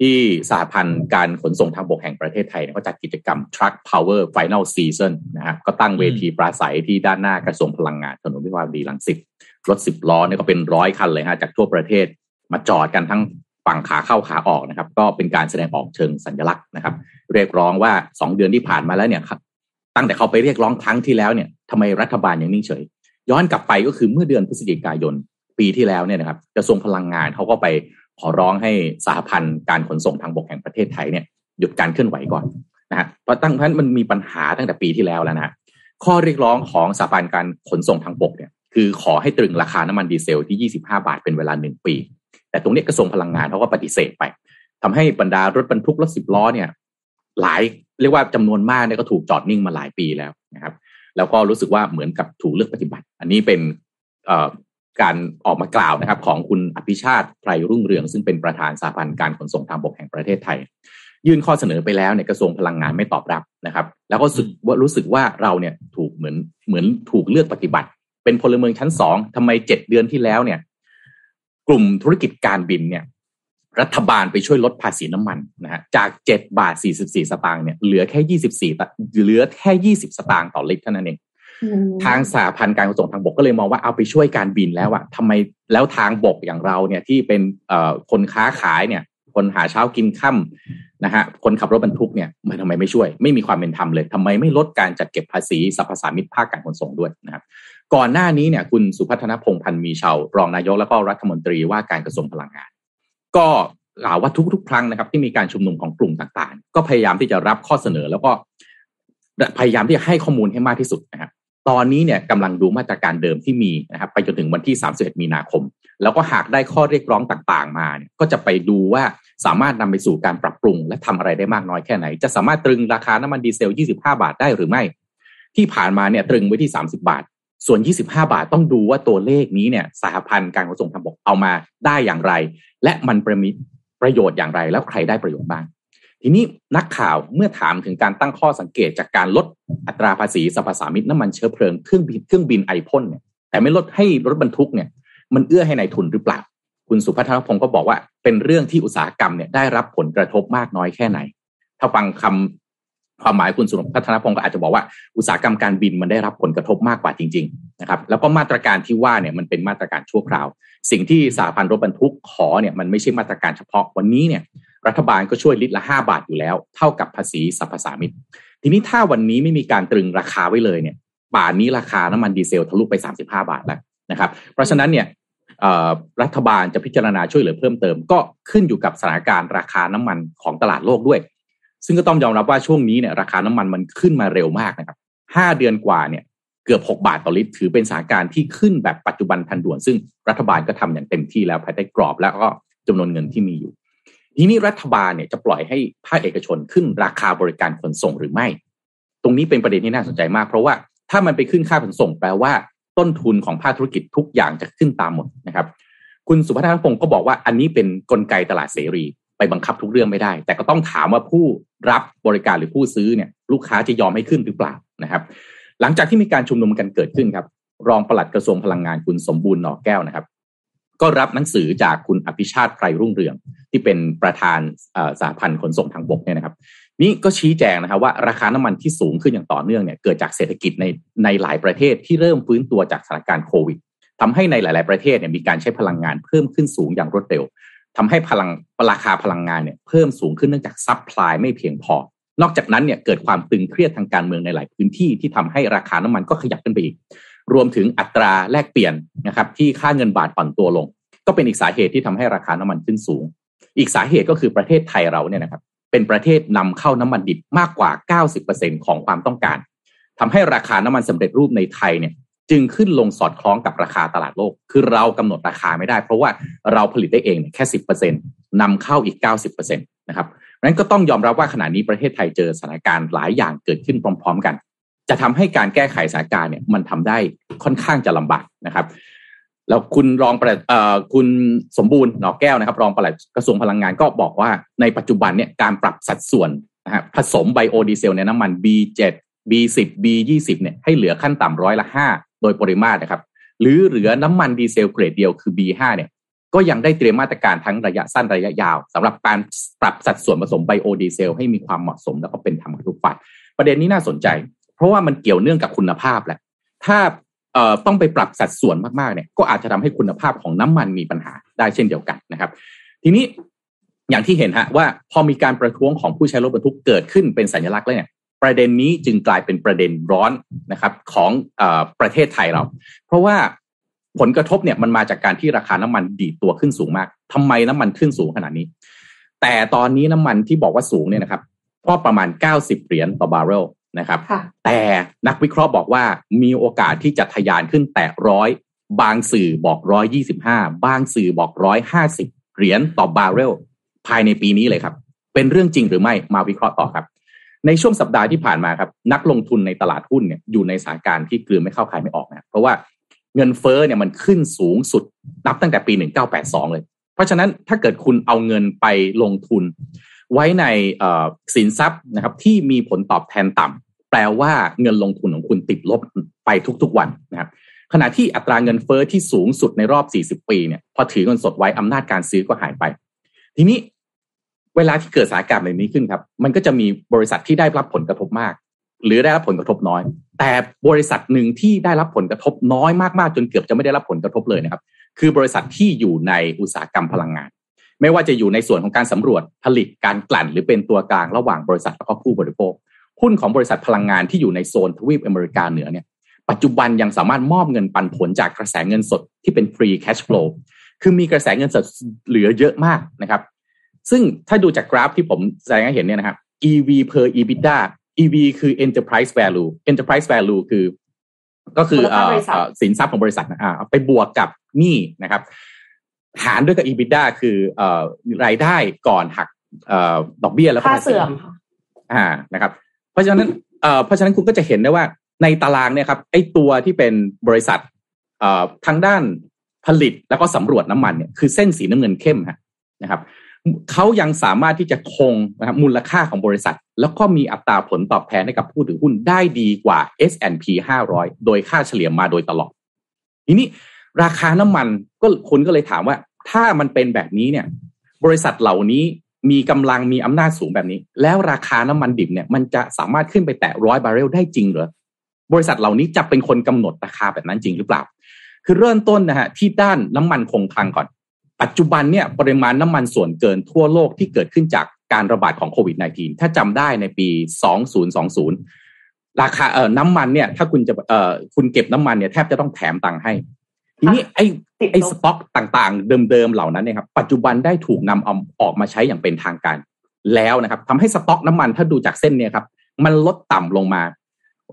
ที่สหพันธ์การขนส่งทางบกแห่งประเทศไทยเนี่ยเขาจัดกิจกรรม Truck Power Final Season นะครับก็ตั้งเวทีปราศัยที่ด้านหน้ากระทรวงพลังงานถนนวิภาวดีลังสิตรถสิบล้อเนี่ยก็เป็นร้อยคันเลยฮะจากทั่วประเทศมาจอดกันทั้ง ฝั่งขาเข้าขาออกนะครับ ก็เป็นการแสดงออกเชิงสัญลักษณ์นะครับ เรียกร้องว่าสองเดือนที่ผ่านมาแล้วเนี่ยตั้งแต่เขาไปเรียกร้องครั้งที่แล้วเนี่ยทำไมรัฐบาลยังนิ่งเฉย ย้อนกลับไปก็คือเมื่อเดือนพฤศจิกายนปีที่แล้วเนี่ยนะครับกระทรวงพลังงานเขาก็ไปขอร้องให้สหพันธ์การขนส่งทางบกแห่งประเทศไทยเนี่ยหยุดการเคลื่อนไหวก่อนนะฮะเพราะตั้งนั้นมันมีปัญหาตั้งแต่ปีที่แล้วแล้วนะฮะข้อเรียกร้องของสหพันธ์การขนส่งทางบกเนี่ยคือขอให้ตรึงราคาน้ำมันดีเซลที่ 25 บาทเป็นเวลาหนึ่งปี แต่ตรงนี้กระทรวงพลังงานเขาก็ปฏิเสธไปทำให้บรรดารถบรรทุกรถสิบล้อเนี่ย หลายเรียกว่าจำนวนมากเนี่ยก็ถูกจอดนิ่งมาหลายปีแล้วนะครับ แล้วก็รู้สึกว่าเหมือนกับถูกเลือกปฏิบัติ อันนี้เป็นการออกมากล่าวนะครับ ของคุณอภิชาติไพรรุ่งเรือง ซึ่งเป็นประธานสหพันธ์การขนส่งทางบกแห่งประเทศไทย ยื่นข้อเสนอไปแล้วในยกระทรวงพลังงานไม่ตอบรับนะครับ แล้วก็สึกว่ารู้สึกว่าเราเนี่ยถูกเหมือนเหมือนถูกเลือกปฏิบัติ เป็นพลเมืองชั้นสองทำไมเจ็ดเดือนที่แล้วเนี่ย กลุ่มธุรกิจการบินเนี่ยรัฐบาลไปช่วยลดภาษีน้ำมันนะฮะจากเจ็ดบาทสี่สิบสี่สตางค์เนี่ยเหลือแค่ยี่สิบสี่เหลือแค่ยี่สิบสตางค์ต่อลิตรเท่านั้นเองอืมทางสหพันธ์การขนส่งทางบกก็เลยมองว่าเอาไปช่วยการบินแล้วอะทำไมแล้วทางบกอย่างเราเนี่ยที่เป็นเอ่อคนค้าขายเนี่ย คนหาเช้ากินค่ำนะฮะคนขับรถบรรทุกเนี่ยมันทำไมไม่ช่วย ไม่มีความเป็นธรรมเลยทำไมไม่ลดการจัดเก็บภาษีสรรพสามิตภาคการขนส่งด้วยนะครับ ก่อนหน้านี้เนี่ยคุณสุพัฒนพงพันธ์มีเชาวรองนายกแล้วก็รัฐมนตรีว่าการกระทรวงพลังงาน ก็กล่าวว่าทุกๆ ครั้งนะครับ ที่มีการชุมนุมของกลุ่มต่างๆ ก็พยายามที่จะรับข้อเสนอ แล้วก็พยายามที่จะให้ข้อมูลให้มากที่สุดนะครับตอนนี้เนี่ยกำลังดูมาตรการเดิมที่มีนะครับ ไปจนถึงวันที่ 31 มีนาคม แล้วก็หากได้ข้อเรียกร้องต่างๆ มาเนี่ยก็จะไปดูว่าสามารถนำไปสู่การปรับปรุง และทำอะไรได้มากน้อยแค่ไหน จะสามารถตรึงราคาน้ำมันดีเซล 25 บาทได้หรือไม่ ที่ผ่านมาเนี่ยตรึงไว้ที่ 30 บาท ส่วน 25 บาทต้องดูว่าตัวเลขนี้เนี่ยสหพันธ์การขนส่งทางบกเอามาได้อย่างไร และมันประมิประโยชน์อย่างไร แล้วใครได้ประโยชน์บ้าง ทีนี้นักข่าวเมื่อถามถึงการตั้งข้อสังเกตจากการลดอัตราภาษีสรรพสามิตน้ำมันเชื้อเพลิงเครื่องบินเครื่องบินไอพ่นเนี่ยแต่ไม่ลดให้รถบรรทุกเนี่ย มันเอื้อให้ในายทุนหรือเปล่า คุณสุพัฒนพงศ์ก็บอกว่าเป็นเรื่องที่อุตสาหกรรมเนี่ยได้รับผลกระทบมากน้อยแค่ไหน ถ้าฟังคำ ความหมายคุณสุนพัฒนพงศ์ก็อาจจะบอกว่าอุตสาหกรรมการบินมันได้รับผลกระทบมากกว่าจริงๆนะครับแล้วก็มาตรการที่ว่าเนี่ยมันเป็นมาตรการชั่วคราว สิ่งที่สาพันธ์รถบรรทุกขอเนี่ยมันไม่ใช่มาตรการเฉพาะวันนี้เนี่ยรัฐบาลก็ช่วยลิตรละ 5 บาทอยู่แล้ว เท่ากับภาษีสรรพสามิตทีนี้ถ้าวันนี้ไม่มีการตรึงราคาไว้เลยเนี่ยป่านนี้ราคาน้ำมันดีเซลทะลุไป 35 บาทแล้วนะครับ เพราะฉะนั้นเนี่ยรัฐบาลจะพิจารณาช่วยเหลือเพิ่มเติม ก็ขึ้นอยู่กับสถานการณ์ราคาน้ำมันของตลาดโลกด้วย ซึ่งก็ต้องยอมรับว่าช่วงนี้เนี่ยราคาน้ำมันมันขึ้นมาเร็วมากนะครับห้าเดือนกว่าเนี่ยเกือบ 6 บาทต่อลิตร ถือเป็นสถานการณ์ที่ขึ้นแบบปัจจุบันทันด่วน ซึ่งรัฐบาลก็ทำอย่างเต็มที่แล้วภายใต้กรอบแล้วก็จำนวนเงินที่มีอยู่ ทีนี้รัฐบาลเนี่ยจะปล่อยให้ภาคเอกชนขึ้นราคาบริการขนส่งหรือไม่ ตรงนี้เป็นประเด็นที่น่าสนใจมาก เพราะว่าถ้ามันไปขึ้นค่าขนส่งแปลว่าต้นทุนของภาคธุรกิจทุกอย่างจะขึ้นตามหมดนะครับ คุณสุพัฒนพงศ์ก็บอกว่าอันนี้เป็นนกลไกตลาดเสรี ไปบังคับทุกเรื่องไม่ได้ แต่ก็ต้องถามว่าผู้รับบริการหรือผู้ซื้อเนี่ยลูกค้าจะยอมให้ขึ้นหรือเปล่านะครับ หลังจากที่มีการชุมนุมกันเกิดขึ้นครับ รองปลัดกระทรวงพลังงานคุณสมบูรณ์หน่อแก้วนะครับ ก็รับหนังสือจากคุณอภิชาติไพรรุ่งเรือง ที่เป็นประธานสาพันธ์ขนส่งทางบกเนี่ยนะครับ นี่ก็ชี้แจงนะครับว่าราคาน้ำมันที่สูงขึ้นอย่างต่อเนื่องเนี่ยเกิดจากเศรษฐกิจในในหลายประเทศที่เริ่มฟื้นตัวจากสถานการณ์โควิดทำให้ในหลาย ๆ ประเทศเนี่ยมีการใช้พลังงานเพิ่มขึ้นสูงอย่างรวดเร็ว ทำให้พลังราคาพลังงานเนี่ยเพิ่มสูงขึ้นเนื่องจากซัพพลายไม่เพียงพอ นอกจากนั้นเนี่ยเกิดความตึงเครียดทางการเมืองในหลายพื้นที่ที่ทำให้ราคาน้ำมันก็ขยับขึ้นไปอีก รวมถึงอัตราแลกเปลี่ยนนะครับที่ค่าเงินบาทปั่นตัวลง ก็เป็นอีกสาเหตุที่ทำให้ราคาน้ำมันขึ้นสูง อีกสาเหตุก็คือประเทศไทยเราเนี่ยนะครับเป็นประเทศนำเข้าน้ำมันดิบมากกว่า 90%ของความต้องการทำให้ราคาน้ำมันสำเร็จรูปในไทยเนี่ย จึงขึ้นลงสอดคล้องกับราคาตลาดโลก คือเรากำหนดราคาไม่ได้ เพราะว่าเราผลิตได้เองแค่สิบเปอร์เซ็นตนำเข้าอีกเก้าสิบเปอร์เซ็นตนะครับนั้นก็ต้องยอมรับว่าขณะนี้ประเทศไทยเจอสถานการณ์หลายอย่างเกิดขึ้นพร้อม ๆ กัน จะทำให้การแก้ไขสถานการณ์เนี่ยมันทำได้ค่อนข้างจะลำบากนะครับแล้วคุณรองประเอ่อคุณสมบูรณ์หนอแก้วนะครับ รองปลัดกระทรวงพลังงานก็บอกว่าในปัจจุบันเนี่ยการปรับสัดส่วนนะฮะผสมไบโอดีเซลในน้ำมัน B7 B10 B20 เนี่ยให้เหลือขั้นต่ำร้อยละห้า ดยปริมาตรนะครับ หรือเหลือน้ำมันดีเซลเกรดเดียวคือ B5 เนี่ยก็ยังได้เตรียมมาตรการทั้งระยะสั้นระยะยาวสำหรับการปรับสัดส่วนผสมไบโอดีเซลให้มีความเหมาะสมแล้วก็เป็นธรรมกับทุกฝ่ายประเด็นนี้น่าสนใจ เพราะว่ามันเกี่ยวเนื่องกับคุณภาพแหละถ้าต้องไปปรับสัดส่วนมากๆเนี่ยก็อาจจะทำให้คุณภาพของน้ำมันมีปัญหาได้เช่นเดียวกันนะครับ ทีนี้อย่างที่เห็นฮะว่าพอมีการประท้วงของผู้ใช้รถบรรทุกเกิดขึ้นเป็นสัญลักษณ์แล้วเนี่ย ประเด็นนี้จึงกลายเป็นประเด็นร้อนนะครับของอประเทศไทยเรา เพราะว่าผลกระทบเนี่ยมันมาจากการที่ราคาน้ำมันดีดตัวขึ้นสูงมากทำไมน้ำมันขึ้นสูงขนาดนี้ แต่ตอนนี้น้ำมันที่บอกว่าสูงเนี่ยนะครับก็ประมาณ 90 เหรียญต่อบาร์เรลนะครับ แต่นักวิเคราะห์บอกว่ามีโอกาสที่จะทะยานขึ้นแตะร้อยบางสื่อบอกร้อยยี่สิบห้าบางสื่อบอกร้อยห้าสิบเหรียญต่อบาร์เรลภายในปีนี้เลยครับ เป็นเรื่องจริงหรือไม่มาวิเคราะห์ต่อครับ ในช่วงสัปดาห์ที่ผ่านมาครับนักลงทุนในตลาดหุ้นเนี่ยอยู่ในสถานการณ์ที่กลืนไม่เข้าใครไม่ออกนะเพราะว่าเงินเฟ้อเนี่ยมันขึ้นสูงสุดนับตั้งแต่ปี 1982 เลย เพราะฉะนั้นถ้าเกิดคุณเอาเงินไปลงทุน ไว้ในสินทรัพย์นะครับที่มีผลตอบแทนต่ำแปลว่าเงินลงทุนของคุณติดลบไปทุกๆวันนะครับขณะที่อัตราเงินเฟอ้อที่สูงสุดในรอบ 40 ปีเนี่ยพอถือเงินสดไว้อำนาจการซื้อก็หายไป ทีนี้ เวลาที่เกิดสถานการณ์แบบนี้ขึ้นครับ มันก็จะมีบริษัทที่ได้รับผลกระทบมาก หรือได้รับผลกระทบน้อย แต่บริษัทหนึ่งที่ได้รับผลกระทบน้อยมากๆ จนเกือบจะไม่ได้รับผลกระทบเลยนะครับ คือบริษัทที่อยู่ในอุตสาหกรรมพลังงาน ไม่ว่าจะอยู่ในส่วนของการสำรวจผลิตการกลั่น หรือเป็นตัวกลางระหว่างบริษัทและก็ผู้บริโภคหุ้นของบริษัทพลังงานที่อยู่ในโซนทวีปอเมริกาเหนือเนี่ยปัจจุบันยังสามารถมอบเงินปันผลจากกระแสเงินสดที่เป็นฟรีแคชฟลูคือมีกระแสเงินสดเหลือเยอะมากนะครับ ซึ่งถ้าดูจากกราฟที่ผมแสดงให้เห็นเนี่ยนะครับ EV per EBITDA EV คือ enterprise value enterprise value คือ ก็คือสินทรัพย์ของบริษัทนะไปบวกกับหนี้นะครับ หารด้วยกับ EBITDA คือรายได้ก่อนหักดอกเบี้ยแล้วก็ค่าเสื่อมอ่านะครับ เพราะฉะนั้นเพราะฉะนั้นคุณก็จะเห็นได้ว่าในตารางเนี่ยครับไอ้ตัวที่เป็นบริษัททางด้านผลิตแล้วก็สำรวจน้ำมันเนี่ยคือเส้นสีน้ำเงินเข้มนะครับ เขายังสามารถที่จะคงนะครับมูลค่าของบริษัท แล้วก็มีอัตราผลตอบแทนให้กับผู้ถือหุ้นได้ดีกว่า S&P 500 โดยค่าเฉลี่ยมาโดยตลอด ทีนี้ราคาน้ำมันก็คนก็เลยถามว่า ถ้ามันเป็นแบบนี้เนี่ย บริษัทเหล่านี้มีกำลังมีอำนาจสูงแบบนี้ แล้วราคาน้ำมันดิบเนี่ยมันจะสามารถขึ้นไปแตะร้อยบาร์เรลได้จริงหรอบริษัทเหล่านี้จะเป็นคนกำหนดราคาแบบนั้นจริงหรือเปล่า คือเริ่มต้นนะฮะที่ด้านน้ำมันคงคลังก่อน ปัจจุบันเนี่ยปริมาณน้ำมันส่วนเกินทั่วโลกที่เกิดขึ้นจากการระบาดของโควิด -19 ถ้าจำได้ในปี 2020 ราคาเอ่อน้ำมันเนี่ยถ้าคุณจะเอ่อคุณเก็บน้ำมันเนี่ยแทบจะต้องแถมตังค์ให้ ทีนี้ไอ้ไอ้สต็อกต่างๆ เดิมๆเหล่านั้นเนี่ยครับปัจจุบันได้ถูกนำเอาออกมาใช้อย่างเป็นทางการแล้วนะครับทำให้สต็อกน้ำมันถ้าดูจากเส้นเนี่ยครับมันลดต่ำลงมา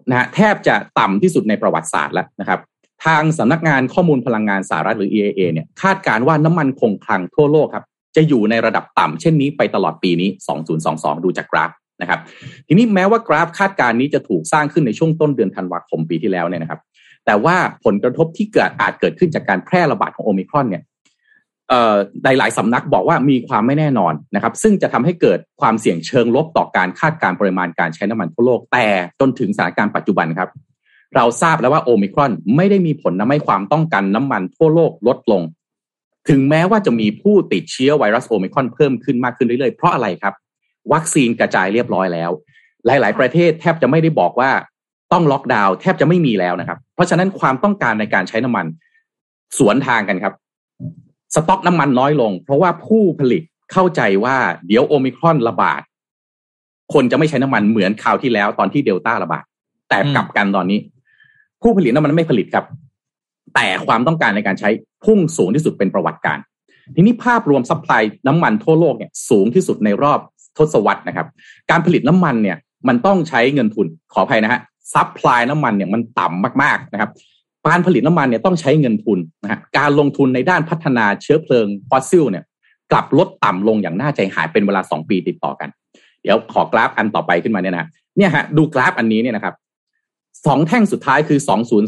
นะฮะแทบจะต่ำที่สุดในประวัติศาสตร์แล้วนะครับ ทางสำนักงานข้อมูลพลังงานสหรัฐหรือ EIA เนี่ยคาดการว่าน้ำมันคงคลังทั่วโลกครับ จะอยู่ในระดับต่ำเช่นนี้ไปตลอดปีนี้ 2022 ดูจากกราฟนะครับ ทีนี้แม้ว่ากราฟคาดการนี้จะถูกสร้างขึ้นในช่วงต้นเดือนธันวาคมปีที่แล้วเนี่ยนะครับ แต่ว่าผลกระทบที่เกิดอาจเกิดขึ้นจากการแพร่ระบาดของโอมิครอนเนี่ยในหลายสำนักบอกว่ามีความไม่แน่นอนนะครับ ซึ่งจะทำให้เกิดความเสี่ยงเชิงลบต่อการคาดการปริมาณการใช้น้ำมันทั่วโลกแต่จนถึงสถานการณ์ปัจจุบันครับ เราทราบแล้วว่าโอมิครอนไม่ได้มีผลทำให้ความต้องการน้ำมันทั่วโลกลดลง ถึงแม้ว่าจะมีผู้ติดเชื้อไวรัสโอมิครอนเพิ่มขึ้นมากขึ้นเรื่อยๆ เพราะอะไรครับ วัคซีนกระจายเรียบร้อยแล้ว หลาย ๆ ประเทศแทบจะไม่ได้บอกว่าต้องล็อกดาวน์แทบจะไม่มีแล้วนะครับ เพราะฉะนั้นความต้องการในการใช้น้ำมัน สวนทางกันครับ สต็อกน้ำมันน้อยลง เพราะว่าผู้ผลิตเข้าใจว่าเดี๋ยวโอมิครอนระบาดคนจะไม่ใช้น้ำมันเหมือนคราวที่แล้วตอนที่เดลต้าระบาดแต่กลับกันตอนนี้ ผู้ผลิตน้ำมันไม่ผลิตครับ แต่ความต้องการในการใช้พุ่งสูงที่สุดเป็นประวัติการณ์ ทีนี้ภาพรวม supply น้ำมันทั่วโลกเนี่ยสูงที่สุดในรอบทศวรรษนะครับ การผลิตน้ำมันเนี่ยมันต้องใช้เงินทุนขออภัยนะฮะ supply น้ำมันเนี่ยมันต่ำมากๆนะครับการผลิตน้ำมันเนี่ยต้องใช้เงินทุนนะฮะการลงทุนในด้านพัฒนาเชื้อเพลิงฟอสซิลเนี่ยกลับลดต่ำลงอย่างน่าใจหายเป็นเวลาสองปีติดต่อกัน เดี๋ยวขอกราฟอันต่อไปขึ้นมาเนี่ยนะเนี่ยฮะดูกราฟอันนี้เนี่ยนะครับ สองแท่งสุดท้ายคือ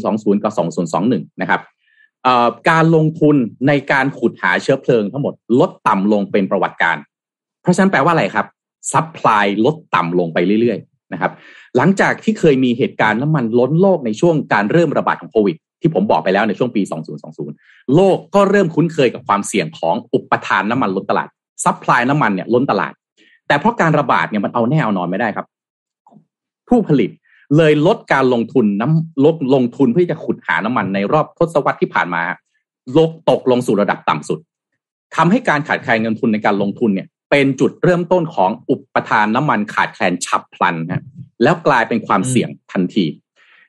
2020 กับ 2021 นะครับการลงทุนในการขุดหาเชื้อเพลิงทั้งหมดลดต่ำลงเป็นประวัติการณ์ เพราะฉะนั้นแปลว่าอะไรครับ supply ลดต่ำลงไปเรื่อยๆนะครับ หลังจากที่เคยมีเหตุการณ์น้ำมันล้นโลกในช่วงการเริ่มระบาดของโควิด ที่ผมบอกไปแล้วในช่วงปี 2020 โลกก็เริ่มคุ้นเคยกับความเสี่ยงของอุปทานน้ำมันล้นตลาดsupply น้ำมันเนี่ยล้นตลาด แต่เพราะการระบาดเนี่ยมันเอาแน่เอานอนไม่ได้ครับ ผู้ผลิต เลยลดการลงทุนน้ำลดลงทุนเพื่อจะขุดหาน้ำมันในรอบทศวรรษที่ผ่านมาลกตกลงสู่ระดับต่ำสุดทำให้การขาดแคลนเงินทุนในการลงทุนเนี่ย เป็นจุดเริ่มต้นของอุปทานน้ำมันขาดแคลนฉับพลันฮะแล้วกลายเป็นความเสี่ยงทันที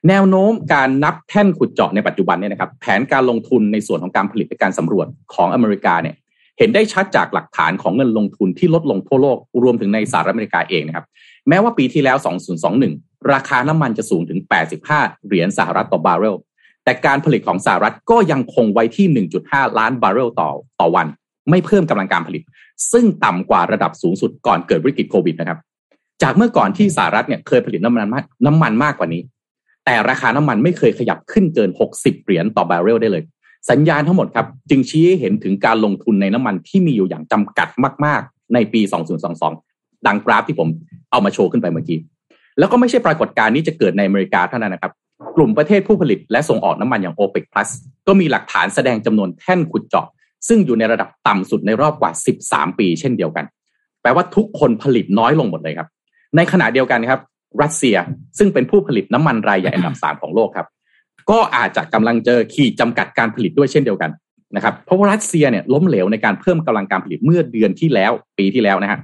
แนวโน้มการนับแท่นขุดเจาะในปัจจุบันเนี่ยนะครับ แผนการลงทุนในส่วนของการผลิตและการสำรวจของอเมริกาเนี่ย เห็นได้ชัดจากหลักฐานของเงินลงทุนที่ลดลงทั่วโลกรวมถึงในสหรัฐอเมริกาเองนะครับ แม้ว่าปีที่แล้ว 2021 ราคาน้ำมันจะสูงถึง 85 เหรียญสหรัฐต่อบาร์เรล แต่การผลิตของสหรัฐก็ยังคงไว้ที่ 1.5 ล้านบาร์เรลต่อต่อวัน ไม่เพิ่มกำลังการผลิต ซึ่งต่ำกว่าระดับสูงสุดก่อนเกิดวิกฤตโควิดนะครับจากเมื่อก่อนที่สหรัฐเนี่ยเคยผลิตน้ำมันมากน้ำมันมากกว่านี้ แต่ราคาน้ำมันไม่เคยขยับขึ้นเกิน 60 เหรียญต่อบาร์เรลได้เลย สัญญาณทั้งหมดครับ จึงชี้ให้เห็นถึงการลงทุนในน้ำมันที่มีอยู่อย่างจำกัดมาก ๆ ในปี 2022 ดังกราฟที่ผมเอามาโชว์ขึ้นไปเมื่อกี้ แล้วก็ไม่ใช่ปรากฏการณ์นี้จะเกิดในอเมริกาเท่านั้นนะครับ กลุ่มประเทศผู้ผลิตและส่งออกน้ำมันอย่าง OPEC Plus ก็มีหลักฐานแสดงจำนวนแท่นขุดเจาะ ซึ่งอยู่ในระดับต่ำสุดในรอบกว่า 13 ปีเช่นเดียวกัน แปลว่าทุกคนผลิตน้อยลงหมดเลยครับ ในขณะเดียวกันครับ รัสเซียซึ่งเป็นผู้ผลิตน้ำมันรายใหญ่อันดับ3ของโลกครับ ก็อาจจะกำลังเจอขีดจำกัดการผลิตด้วยเช่นเดียวกันนะครับเพราะว่ารัสเซียเนี่ยล้มเหลวในการเพิ่มกำลังการผลิตเมื่อเดือนที่แล้วปีที่แล้วนะฮะ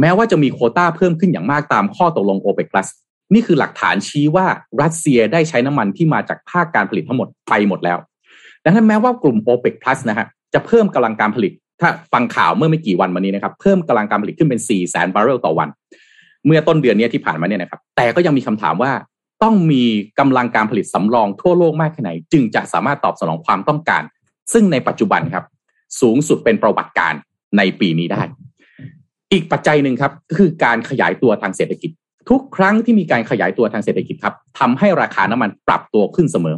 แม้ว่าจะมีโคต้าเพิ่มขึ้นอย่างมากตามข้อตกลง OPEC Plus นี่คือหลักฐานชี้ว่ารัสเซียได้ใช้น้ำมันที่มาจากภาคการผลิตทั้งหมดไปหมดแล้ว ดังนั้นแม้ว่ากลุ่ม o p e ปก Plus นะฮะจะเพิ่มกำลังการผลิต ถ้าฟังข่าวเมื่อไม่กี่วันมานี้นะครับ เพิ่มกำลังการผลิตขึ้นเป็น4ี่แสนบาร์เรลต่อวัน เมื่อต้นเดือนนี้ที่ผ่านมาเนี่ยนะครับ แต่ก็ยังมีคำถามว่าต้องมีกำลังการผลิตสำรองทั่วโลกมากแค่ไหน จึงจะสามารถตอบสนองความต้องการ ซึ่งในปัจจุบันครับ สูงสุดเป็นประวัติการในปีนี้ได้ อีกปัจจัยหนึ่งครับก็คือการขยายตัวทางเศรษฐกิจ ทุกครั้งที่มีการขยายตัวทางเศรษฐกิจครับทำให้ราคาน้ำมันปรับตัวขึ้นเสมอ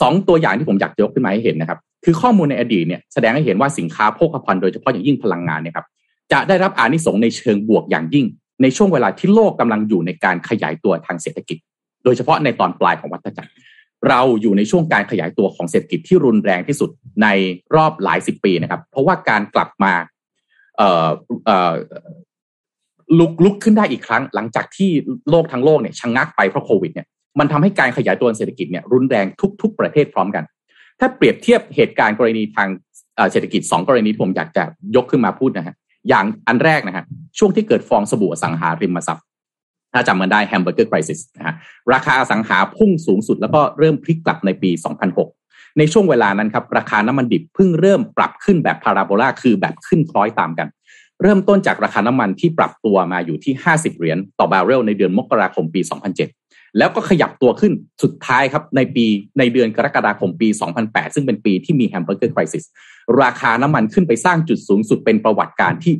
สองตัวอย่างที่ผมอยากยกขึ้นมาให้เห็นนะครับ คือข้อมูลในอดีตเนี่ยแสดงให้เห็นว่าสินค้าโภคภัณฑ์โดยเฉพาะอย่างยิ่งพลังงานเนี่ยครับจะได้รับอานิสงส์ในเชิงบวกอย่างยิ่ง ในช่วงเวลาที่โลกกำลังอยู่ในการขยายตัวทางเศรษฐกิจ โดยเฉพาะในตอนปลายของวัฏจักร เราอยู่ในช่วงการขยายตัวของเศรษฐกิจที่รุนแรงที่สุดในรอบหลายสิบปีนะครับ เพราะว่าการกลับมา ลุกลุกขึ้นได้อีกครั้ง หลังจากที่โลกทั้งโลกเนี่ยชะงงักไปเพราะโควิดเนี่ยมันทำให้การขยายตัวเศรษฐกิจเนี่ยรุนแรงทุก ๆ ประเทศพร้อมกัน ถ้าเปรียบเทียบเหตุการณ์กรณีทางเศรษฐกิจสองกรณีที่ผมอยากจะยกขึ้นมาพูดนะฮะอย่างอันแรกนะฮะช่วงที่เกิดฟองสบู่อสังหาริมทรัพย์ถ้าจำมันได้ hamburger crisis นะฮะราคาอสังหาพุ่งสูงสุดแล้วก็เริ่มพลิกกลับในปี 2006 ในช่วงเวลานั้นครับราคาน้ำมันดิบเพิ่งเริ่มปรับขึ้นแบบพาราโบลาคือแบบขึ้นคล้อยตามกัน เริ่มต้นจากราคาน้ำมันที่ปรับตัวมาอยู่ที่ 50 เหรียญต่อบาร์เรลในเดือนมกราคมปี 2007แล้วก็ขยับตัวขึ้นสุดท้ายครับในปีในเดือนกรกฎาคมปี 2008 ซึ่งเป็นปีที่มีแฮมเบอร์เกอร์คริสิสราคาน้ำมันขึ้นไปสร้างจุดสูงสุดเป็นประวัติการที่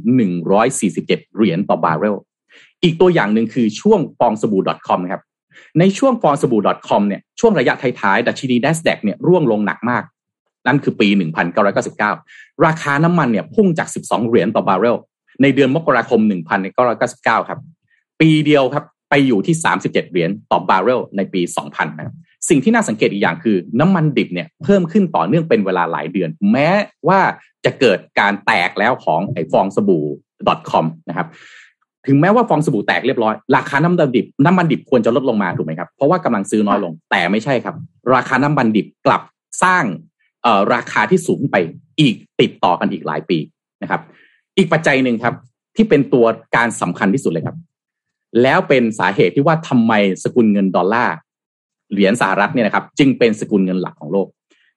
147 เหรียญต่อบาร์เรล อีกตัวอย่างหนึ่งคือช่วงฟองสบู่ .com ครับ ในช่วงฟองสบู่ .com เนี่ยช่วงระยะท้ายๆดัชนี NASDAQ เนี่ยร่วงลงหนักมาก นั่นคือปี 1999 ราคาน้ำมันเนี่ยพุ่งจาก 12 เหรียญต่อบาร์เรลในเดือนมกราคม 1999 ครับ ปีเดียวครับไปอยู่ที่ 37 เหรียญต่อบาร์เรลในปี 2000 นะครับสิ่งที่น่าสังเกตอีกอย่างคือน้ำมันดิบเนี่ยเพิ่มขึ้นต่อเนื่องเป็นเวลาหลายเดือน แม้ว่าจะเกิดการแตกแล้วของไอ้ฟองสบู่ .com นะครับ ถึงแม้ว่าฟองสบู่แตกเรียบร้อยราคาน้ำมันดิบน้ำมันดิบควรจะลดลงมาถูกไหมครับเพราะว่ากำลังซื้อน้อยลงแต่ไม่ใช่ครับ ราคาน้ำมันดิบกลับสร้างเอ่อราคาที่สูงไปอีกติดต่อกันอีกหลายปีนะครับ อีกปัจจัยหนึ่งครับ ที่เป็นตัวการสำคัญที่สุดเลยครับ แล้วเป็นสาเหตุที่ว่าทำไมสกุลเงินดอลลาร์เหรียญสหรัฐเนี่ยนะครับ จึงเป็นสกุลเงินหลักของโลก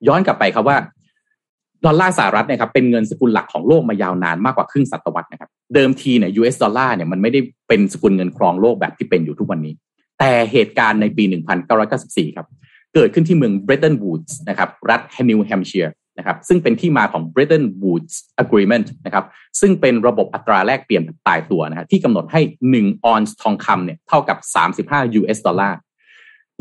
ย้อนกลับไปครับว่าดอลลาร์สหรัฐเนี่ยครับเป็นเงินสกุลหลักของโลกมายาวนานมากกว่าครึ่งศตวรรษนะครับ เดิมทีเนี่ย US ดอลลาร์เนี่ยมันไม่ได้เป็นสกุลเงินครองโลกแบบที่เป็นอยู่ทุกวันนี้ แต่เหตุการณ์ในปี 1994 ครับ เกิดขึ้นที่เมืองเบรตันวูดส์นะครับรัฐนิวแฮมเชียร์นะครับซึ่งเป็นที่มาของ Bretton Woods Agreement นะครับซึ่งเป็นระบบอัตราแลกเปลี่ยนตายตัวนะฮะที่กำหนดให้ 1 ออนซ์ทองคำเนี่ยเท่ากับ 35 US ดอลลาร์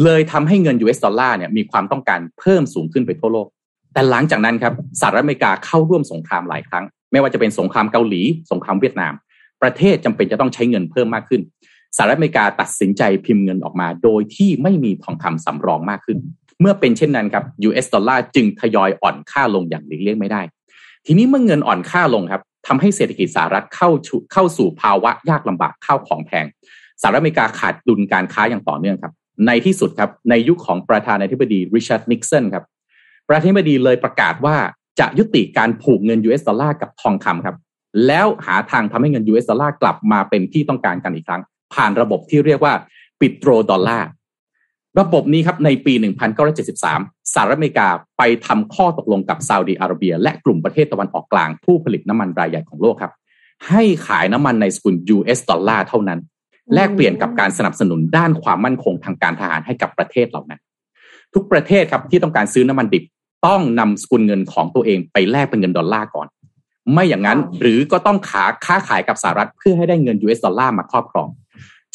เลยทำให้เงิน US ดอลลาร์เนี่ยมีความต้องการเพิ่มสูงขึ้นไปทั่วโลก แต่หลังจากนั้นครับสหรัฐอเมริกาเข้าร่วมสงครามหลายครั้ง ไม่ว่าจะเป็นสงครามเกาหลี สงครามเวียดนาม ประเทศจำเป็นจะต้องใช้เงินเพิ่มมากขึ้นสหรัฐอเมริกาตัดสินใจพิมพ์เงินออกมา โดยที่ไม่มีทองคำสำรองมากขึ้น เมื่อเป็นเช่นนั้นครับ US ดอลลาร์จึงทยอยอ่อนค่าลงอย่างหลีกเลี่ยงไม่ได้ ทีนี้เมื่อเงินอ่อนค่าลงครับทำให้เศรษฐกิจสหรัฐเข้าเข้าสู่ภาวะยากลำบากข้าวของแพงสหรัฐอเมริกาขาดดุลการค้าอย่างต่อเนื่องครับ ในที่สุดครับในยุคของประธานาธิบดีริชาร์ดนิกสันครับประธานาธิบดีเลยประกาศว่า จะยุติการผูกเงิน US ดอลลาร์กับทองคำครับ แล้วหาทางทำให้เงิน US ดอลลาร์กลับมาเป็นที่ต้องการกันอีกครั้ง ผ่านระบบที่เรียกว่าปิโตรดอลลาร์ระบบนี้ครับในปี 1973 สหรัฐอเมริกาไปทำข้อตกลงกับซาอุดีอาระเบีย และกลุ่มประเทศตะวันออกกลางผู้ผลิตน้ำมันรายใหญ่ของโลกครับ ให้ขายน้ำมันในสกุล US ดอลลาร์เท่านั้น แลกเปลี่ยนกับการสนับสนุนด้านความมั่นคงทางการทหารให้กับประเทศเหล่านั้น ทุกประเทศครับที่ต้องการซื้อน้ำมันดิบ ต้องนำสกุลเงินของตัวเองไปแลกเป็นเงินดอลลาร์ก่อน ไม่อย่างนั้นหรือก็ต้องขาค้าขายกับสหรัฐเพื่อให้ได้เงิน US dollar มาครอบครอง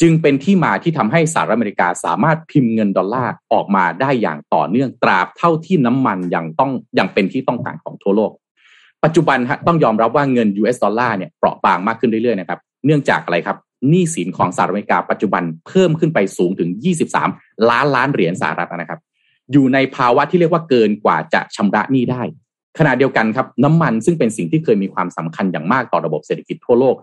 จึงเป็นที่มาที่ทำให้สหรัฐอเมริกาสามารถพิมพ์เงินดอลลาร์ออกมาได้อย่างต่อเนื่องตราบเท่าที่น้ำมันยังต้องยังเป็นที่ต้องการของทั่วโลก ปัจจุบันฮะต้องยอมรับว่าเงิน US ดอลลาร์เนี่ยเปราะบางมากขึ้นเรื่อยๆนะครับเนื่องจากอะไรครับหนี้สินของสหรัฐอเมริกาปัจจุบันเพิ่มขึ้นไปสูงถึง 23 ล้านล้านเหรียญสหรัฐนะครับ อยู่ในภาวะที่เรียกว่าเกินกว่าจะชำระหนี้ได้ ขณะเดียวกันครับน้ำมันซึ่งเป็นสิ่งที่เคยมีความสำคัญอย่างมากต่อระบบเศรษฐกิจทั่วโลก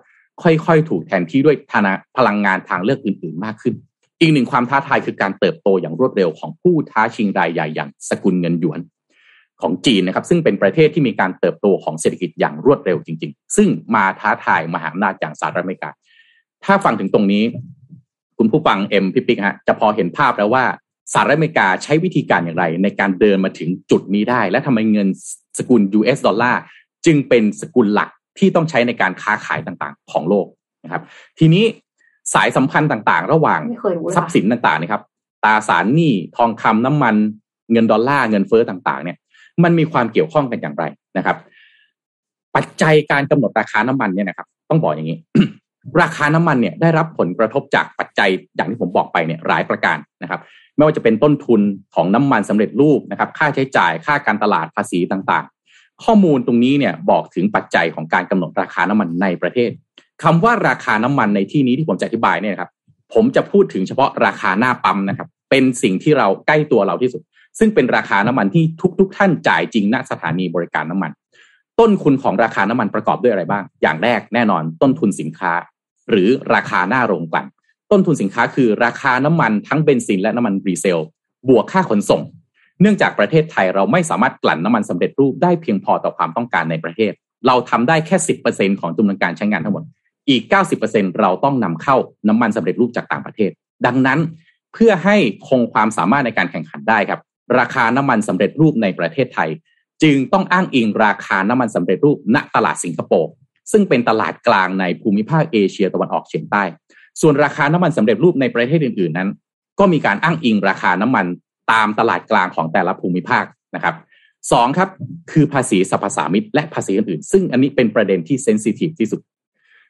ค่อยๆ ถูกแทนที่ด้วยธนาพลังงานทางเลือกอื่นๆ มากขึ้น อีกหนึ่งความท้าทายคือการเติบโตอย่างรวดเร็วของผู้ท้าชิงรายใหญ่อย่างสกุลเงินหยวนของจีนนะครับซึ่งเป็นประเทศที่มีการเติบโตของเศรษฐกิจอย่างรวดเร็วจริง ๆ ซึ่งมาท้าทายมหาอำนาจอย่างสหรัฐอเมริกา ถ้าฟังถึงตรงนี้ คุณผู้ฟังเอ็มพิปิกฮะจะพอเห็นภาพแล้วว่า สหรัฐอเมริกาใช้วิธีการอย่างไร ในการเดินมาถึงจุดนี้ได้ และทำไมเงินสกุล US ดอลลาร์จึงเป็นสกุลหลักที่ต้องใช้ในการค้าขายต่างๆ ของโลกนะครับ ทีนี้สายสัมพันธ์ต่างๆ ระหว่างทรัพย์สินต่างๆนะครับตราสารหนี้ทองคำน้ำมัน เงินดอลลาร์เงินเฟ้อต่างๆ เนี่ย มันมีความเกี่ยวข้องกันอย่างไรนะครับ ปัจจัยการกำหนดราคาน้ำมันเนี่ยนะครับ ต้องบอกอย่างนี้ ราคาน้ำมันเนี่ยได้รับผลกระทบจากปัจจัยอย่างที่ผมบอกไปเนี่ยหลายประการนะครับ ไม่ว่าจะเป็นต้นทุนของน้ำมันสำเร็จรูปนะครับ ค่าใช้จ่ายค่าการตลาดภาษีต่างๆ ข้อมูลตรงนี้เนี่ยบอกถึงปัจจัยของการกำหนดราคาน้ำมันในประเทศคำว่าราคาน้ำมันในที่นี้ที่ผมจะอธิบายเนี่ยครับ ผมจะพูดถึงเฉพาะราคาหน้าปั๊มนะครับ เป็นสิ่งที่เราใกล้ตัวเราที่สุด ซึ่งเป็นราคาน้ำมันที่ทุกๆทท่านจ่ายจริงณสถานีบริการน้ำมัน ต้นทุนของราคาน้ำมันประกอบด้วยอะไรบ้าง อย่างแรกแน่นอนต้นทุนสินค้า หรือราคาหน้าโรงกลั่น ต้นทุนสินค้าคือราคาน้ำมันทั้งเบนซินและน้ำมันดีเซล บวกค่าขนส่ง เนื่องจากประเทศไทยเราไม่สามารถกลั่นน้ำมันสำเร็จรูปได้เพียงพอต่อความต้องการในประเทศ เราทำได้แค่สิบเปอร์เซ็นของจำนวนการใช้งานทั้งหมด อีกเก้าสิบเปอร์เซ็นเราต้องนำเข้าน้ำมันสำเร็จรูปจากต่างประเทศ ดังนั้นเพื่อให้คงความสามารถในการแข่งขันได้ครับ ราคาน้ำมันสำเร็จรูปในประเทศไทย จึงต้องอ้างอิงราคาน้ำมันสำเร็จรูปณตลาดสิงคโปร์ซึ่งเป็นตลาดกลางในภูมิภาคเอเชียตะวันออกเฉียงใต้ ส่วนราคาน้ำมันสำเร็จรูปในประเทศอื่นๆนั้น ก็มีการอ้างอิงราคาน้ำมันตามตลาดกลางของแต่ละภูมิภาคนะครับสองครับคือภาษีสรรพสามิตและภาษีอื่นๆ ซึ่งอันนี้เป็นประเด็นที่เซนซิทีฟที่สุด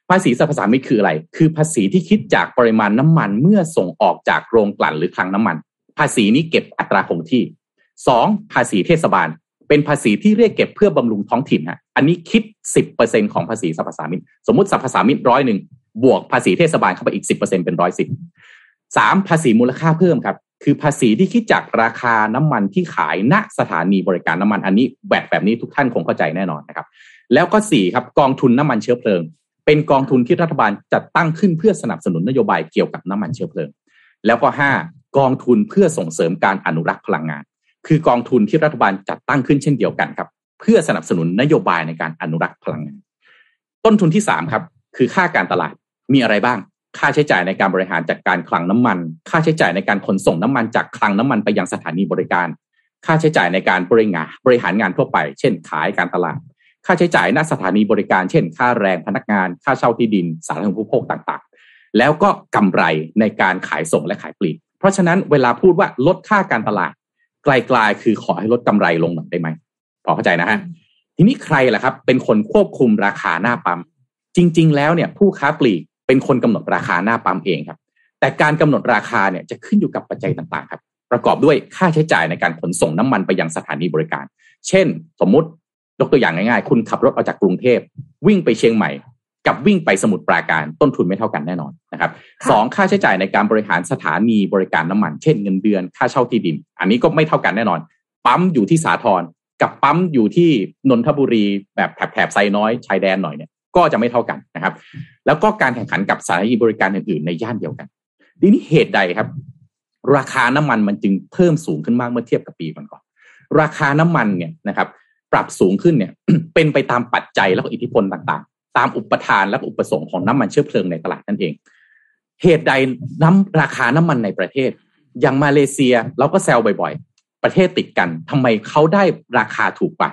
ภาษีสรรพสามิตคืออะไร คือภาษีที่คิดจากปริมาณน้ำมันเมื่อส่งออกจากโรงกลั่นหรือคลังน้ำมัน ภาษีนี้เก็บอัตราคงที่สองภาษีเทศบาล เป็นภาษีที่เรียกเก็บเพื่อบำรุงท้องถิ่นฮะอันนี้คิด10%ของภาษีสรรพสามิตสมมติสรรพสามิตร้อยหนึ่ง บวกภาษีเทศบาลเข้าไปอีก10%เปอร์เซ็นเป็นร้อยสิบสามภาษีมูลค่าเพิ่มครับ คือภาษีที่คิดจากราคาน้ำมันที่ขายณสถานีบริการน้ำมันอันนี้แบบแบบนี้ทุกท่านคงเข้าใจแน่นอนนะครับ แล้วก็สี่ครับกองทุนน้ำมันเชื้อเพลิง เป็นกองทุนที่รัฐบาลจัดตั้งขึ้นเพื่อสนับสนุนนโยบายเกี่ยวกับน้ำมันเชื้อเพลิง แล้วก็ห้ากองทุนเพื่อส่งเสริมการอนุรักษ์พลังงาน คือกองทุนที่รัฐบาลจัดตั้งขึ้นเช่นเดียวกันครับ เพื่อสนับสนุนนโยบายในการอนุรักษ์พลังงาน ต้นทุนที่สามครับ คือค่าการตลาด มีอะไรบ้าง ค่าใช้จ่ายในการบริหารจัดการคลังน้ำมัน ค่าใช้จ่ายในการขนส่งน้ำมันจากคลังน้ำมันไปยังสถานีบริการ ค่าใช้จ่ายในการบริงานบริหารงานทั่วไป เช่น ขายการตลาด ค่าใช้จ่ายณสถานีบริการ เช่น ค่าแรงพนักงาน ค่าเช่าที่ดิน สาธารณูปโภคต่างๆ แล้วก็กำไรในการขายส่งและขายปลีก เพราะฉะนั้นเวลาพูดว่าลดค่าการตลาดไกลๆคือขอให้ลดกำไรลงหน่อยได้ไหมพอเข้าใจนะฮะทีนี้ใครล่ะครับ เป็นคนควบคุมราคาหน้าปั๊มจริง ๆ แล้วเนี่ยผู้ค้าปลีก เป็นคนกำหนดราคาหน้าปั๊มเองครับ แต่การกำหนดราคาเนี่ยจะขึ้นอยู่กับปัจจัยต่างๆครับ ประกอบด้วยค่าใช้จ่ายในการขนส่งน้ำมันไปยังสถานีบริการ เช่น สมมุติยกตัวอย่างง่ายๆ คุณขับรถออกจากกรุงเทพ วิ่งไปเชียงใหม่ กับวิ่งไปสมุทรปราการต้นทุนไม่เท่ากันแน่นอนนะครับสองค่าใช้จ่ายในการบริหารสถานีบริการน้ำมัน เช่นเงินเดือนค่าเช่าที่ดิน อันนี้ก็ไม่เท่ากันแน่นอน ปั๊มอยู่ที่สาทรกับปั๊มอยู่ที่นนทบุรีแบบแถบๆไซน้อยชายแดนหน่อยเนี่ยก็จะไม่เท่ากันนะครับ แล้วก็การแข่งขันกับสถานีบริการอื่นๆ ในย่านเดียวกันทีนี้เหตุใดครับ ราคาน้ำมันมันจึงเพิ่มสูงขึ้นมากเมื่อเทียบกับปีก่อนๆราคาน้ำมันเนี่ยนะครับ ปรับสูงขึ้นเนี่ย เป็นไปตามปัจจัยและอิทธิพลต่างๆ ตามอุปทานและอุปสงค์ของน้ำมันเชื้อเพลิงในตลาดนั่นเอง เหตุใดน้ำราคาน้ำมันในประเทศ อย่างมาเลเซียเราก็แซวบ่อย ๆ ประเทศติดกันทำไมเขาได้ราคาถูกกว่า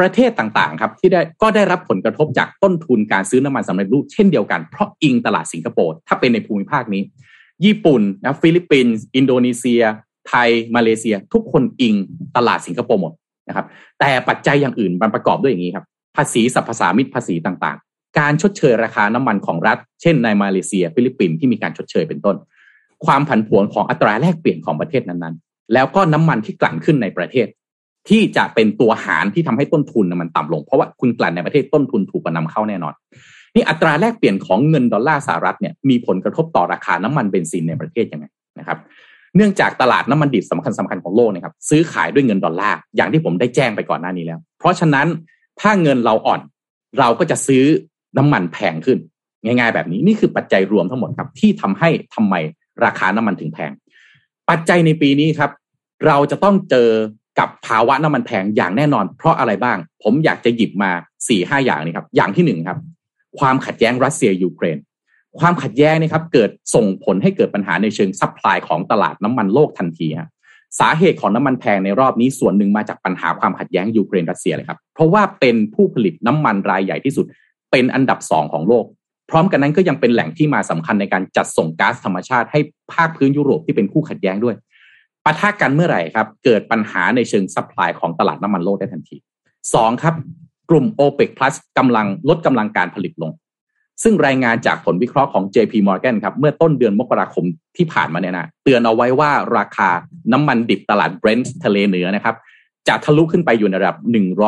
ประเทศต่างๆครับที่ได้ก็ได้รับผลกระทบจากต้นทุนการซื้อน้ำมันสำเร็จรูปเช่นเดียวกันเพราะอิงตลาดสิงคโปร์ถ้าเป็นในภูมิภาคนี้ ญี่ปุ่นนะฟิลิปปินส์อินโดนีเซีย ไทย มาเลเซีย ทุกคนอิงตลาดสิงคโปร์หมดนะครับแต่ปัจจัยอย่างอื่นมันประกอบด้วยอย่างนี้ครับภาษีสรรพสามิตภาษีต่างๆ การชดเชยราคาน้ำมันของรัฐ เช่นในมาเลเซีย ฟิลิปปินส์ที่มีการชดเชยเป็นต้น ความผันผวนของอัตราแลกเปลี่ยนของประเทศนั้นๆ แล้วก็น้ำมันที่กลั่นขึ้นในประเทศ ที่จะเป็นตัวหารที่ทำให้ต้นทุนมันต่ำลง เพราะว่าคุณกลั่นในประเทศต้นทุนถูกกว่านำเข้าแน่นอน นี่อัตราแลกเปลี่ยนของเงินดอลลาร์สหรัฐเนี่ยมีผลกระทบต่อราคาน้ำมันเบนซินในประเทศยังไงนะครับเนื่องจากตลาดน้ำมันดิบสำคัญสำคัญของโลกนะครับซื้อขายด้วยเงินดอลลาร์อย่างที่ผมได้แจ้งไปก่อนหน้านี้แล้ว เพราะฉะนั้นถ้าเงินเราอ่อน เราก็จะซื้อน้ำมันแพงขึ้น ง่าย ๆ แบบนี้นี่คือปัจจัยรวมทั้งหมดครับ ที่ทำให้ทำไมราคาน้ำมันถึงแพง ปัจจัยในปีนี้ครับ เราจะต้องเจอ กับภาวะน้ำมันแพงอย่างแน่นอน เพราะอะไรบ้าง ผมอยากจะหยิบมาสี่ห้าอย่างนี้ครับอย่างที่หนึ่งครับ ความขัดแย้งรัสเซียยูเครนความขัดแย้งนี่ครับเกิดส่งผลให้เกิดปัญหาในเชิง supply ของตลาดน้ำมันโลกทันทีฮะสาเหตุของน้ำมันแพงในรอบนี้ส่วนหนึ่งมาจากปัญหาความขัดแย้งยูเครนรัสเซียเลยครับ เพราะว่าเป็นผู้ผลิตน้ำมันรายใหญ่ที่สุด เป็นอันดับสองของโลก พร้อมกันนั้นก็ยังเป็นแหล่งที่มาสำคัญในการจัดส่งก๊าซธรรมชาติให้ภาคพื้นยุโรปที่เป็นคู่ขัดแย้งด้วย ปะทะกันเมื่อไหร่ครับ เกิดปัญหาในเชิง supply ของตลาดน้ำมันโลกได้ทันทีสองครับ กลุ่ม o p e ป Plus กำลังลดกำลังการผลิตลง ซึ่งรายงานจากผลวิเคราะห์ของ JP Morgan ครับ เมื่อต้นเดือนมกราคมที่ผ่านมาเนี่ยนะเตือนเอาไว้ว่าราคาน้ำมันดิบตลาด Brent ทะเลเหนือนะครับจะทะลุขึ้นไปอยู่ในระดับ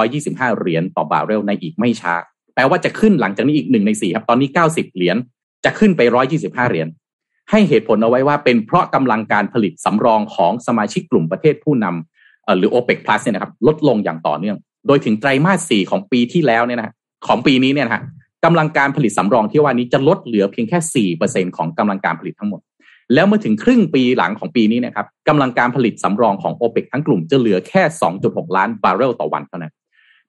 125 เหรียญต่อบาร์เรลในอีกไม่ช้า แปลว่าจะขึ้นหลังจากนี้อีกหนึ่งในสี่ครับ ตอนนี้ 90 เหรียญ จะขึ้นไป 125 เหรียญ ให้เหตุผลเอาไว้ว่าเป็นเพราะกำลังการผลิตสำรองของสมาชิกกลุ่มประเทศผู้นำหรือ o p e ป Plus เนี่ยนะครับลดลงอย่างต่อเนื่อง โดยถึงไตรมาสสี่ของปีที่แล้วเนี่ยนะของปีนี้เนี่ยนะฮะกำลังการผลิตสำรองที่ว่านี้จะลดเหลือเพียงแค่สี่เปอร์เซ็นของกำลังการผลิตทั้งหมด แล้วเมื่อถึงครึ่งปีหลังของปีนี้นะครับกำลังการผลิตสำรองของ o p e ปกทั้งกลุ่มจะเหลือแค่2.6ล้านบาร์เรลต่อวันเท่านั้น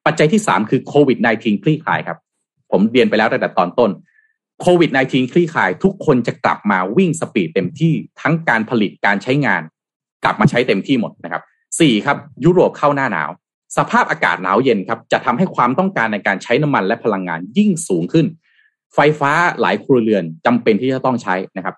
ปัจจัยที่3คือโควิด -19 คลี่คลายครับ ผมเรียนไปแล้วตั้งแต่ตอนต้น โควิด -19 คลี่คลาย ทุกคนจะกลับมาวิ่งสปีดเต็มที่ทั้งการผลิตการใช้งาน กลับมาใช้เต็มที่หมดนะครับสี่ครับ ยุโรปเข้าหน้าหนาว สภาพอากาศหนาวเย็นครับ จะทำให้ความต้องการในการใช้น้ำมันและพลังงานยิ่งสูงขึ้น ไฟฟ้าหลายครัวเรือนจำเป็นที่จะต้องใช้นะครับ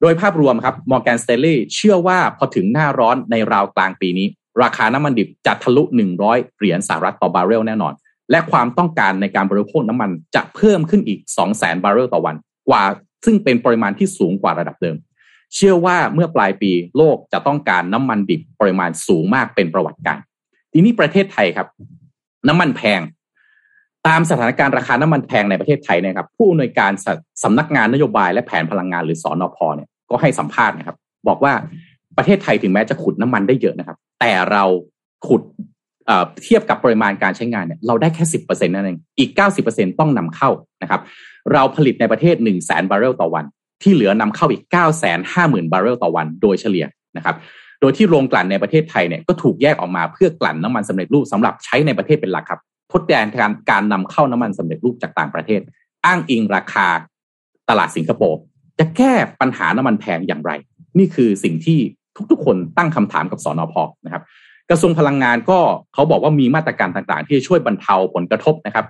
โดยภาพรวมครับ Morgan Stanley เชื่อว่าพอถึงหน้าร้อนในราวกลางปีนี้ ราคาน้ำมันดิบจะทะลุ 100 เหรียญสหรัฐต่อบาร์เรลแน่นอน และความต้องการในการบริโภคน้ำมันจะเพิ่มขึ้นอีก 200,000 บาร์เรลต่อวัน กว่าซึ่งเป็นปริมาณที่สูงกว่าระดับเดิม เชื่อว่าเมื่อปลายปีโลกจะต้องการน้ำมันดิบปริมาณสูงมากเป็นประวัติการณ์ ทีนี้ประเทศไทยครับ น้ำมันแพง ตามสถานการณ์ราคาน้ำมันแพงในประเทศไทยนะครับ ผู้อำนวยการสำนักงานนโยบายและแผนพลังงานหรือสอนอพเนี่ยก็ให้สัมภาษณ์นะครับ บอกว่าประเทศไทยถึงแม้จะขุดน้ำมันได้เยอะนะครับ แต่เราขุด เทียบกับปริมาณการใช้งานเนี่ยเราได้แค่สิบเปอร์เซ็นต์นั่นเองอีกเก้าสิบเปอร์เซ็นต์ต้องนำเข้านะครับ เราผลิตในประเทศหนึ่งแสนบาร์เรลต่อวัน ที่เหลือนำเข้าอีกเก้าแสนห้าหมื่นบาร์เรลต่อวันโดยเฉลี่ยนะครับ โดยที่โรงกลั่นในประเทศไทยเนี่ยก็ถูกแยกออกมาเพื่อกลั่นน้ำมันสำเร็จรูปสำหรับใช้ในประเทศเป็นหลักครับทดแทนการการนำเข้าน้ำมันสำเร็จรูปจากต่างประเทศ อ้างอิงราคาตลาดสิงคโปร์จะแก้ปัญหาน้ำมันแพงอย่างไร นี่คือสิ่งที่ทุกๆ คนตั้งคำถามกับสอนอพอนะครับ กระทรวงพลังงานก็เขาบอกว่ามีมาตรการต่างๆ ที่จะช่วยบรรเทาผลกระทบนะครับ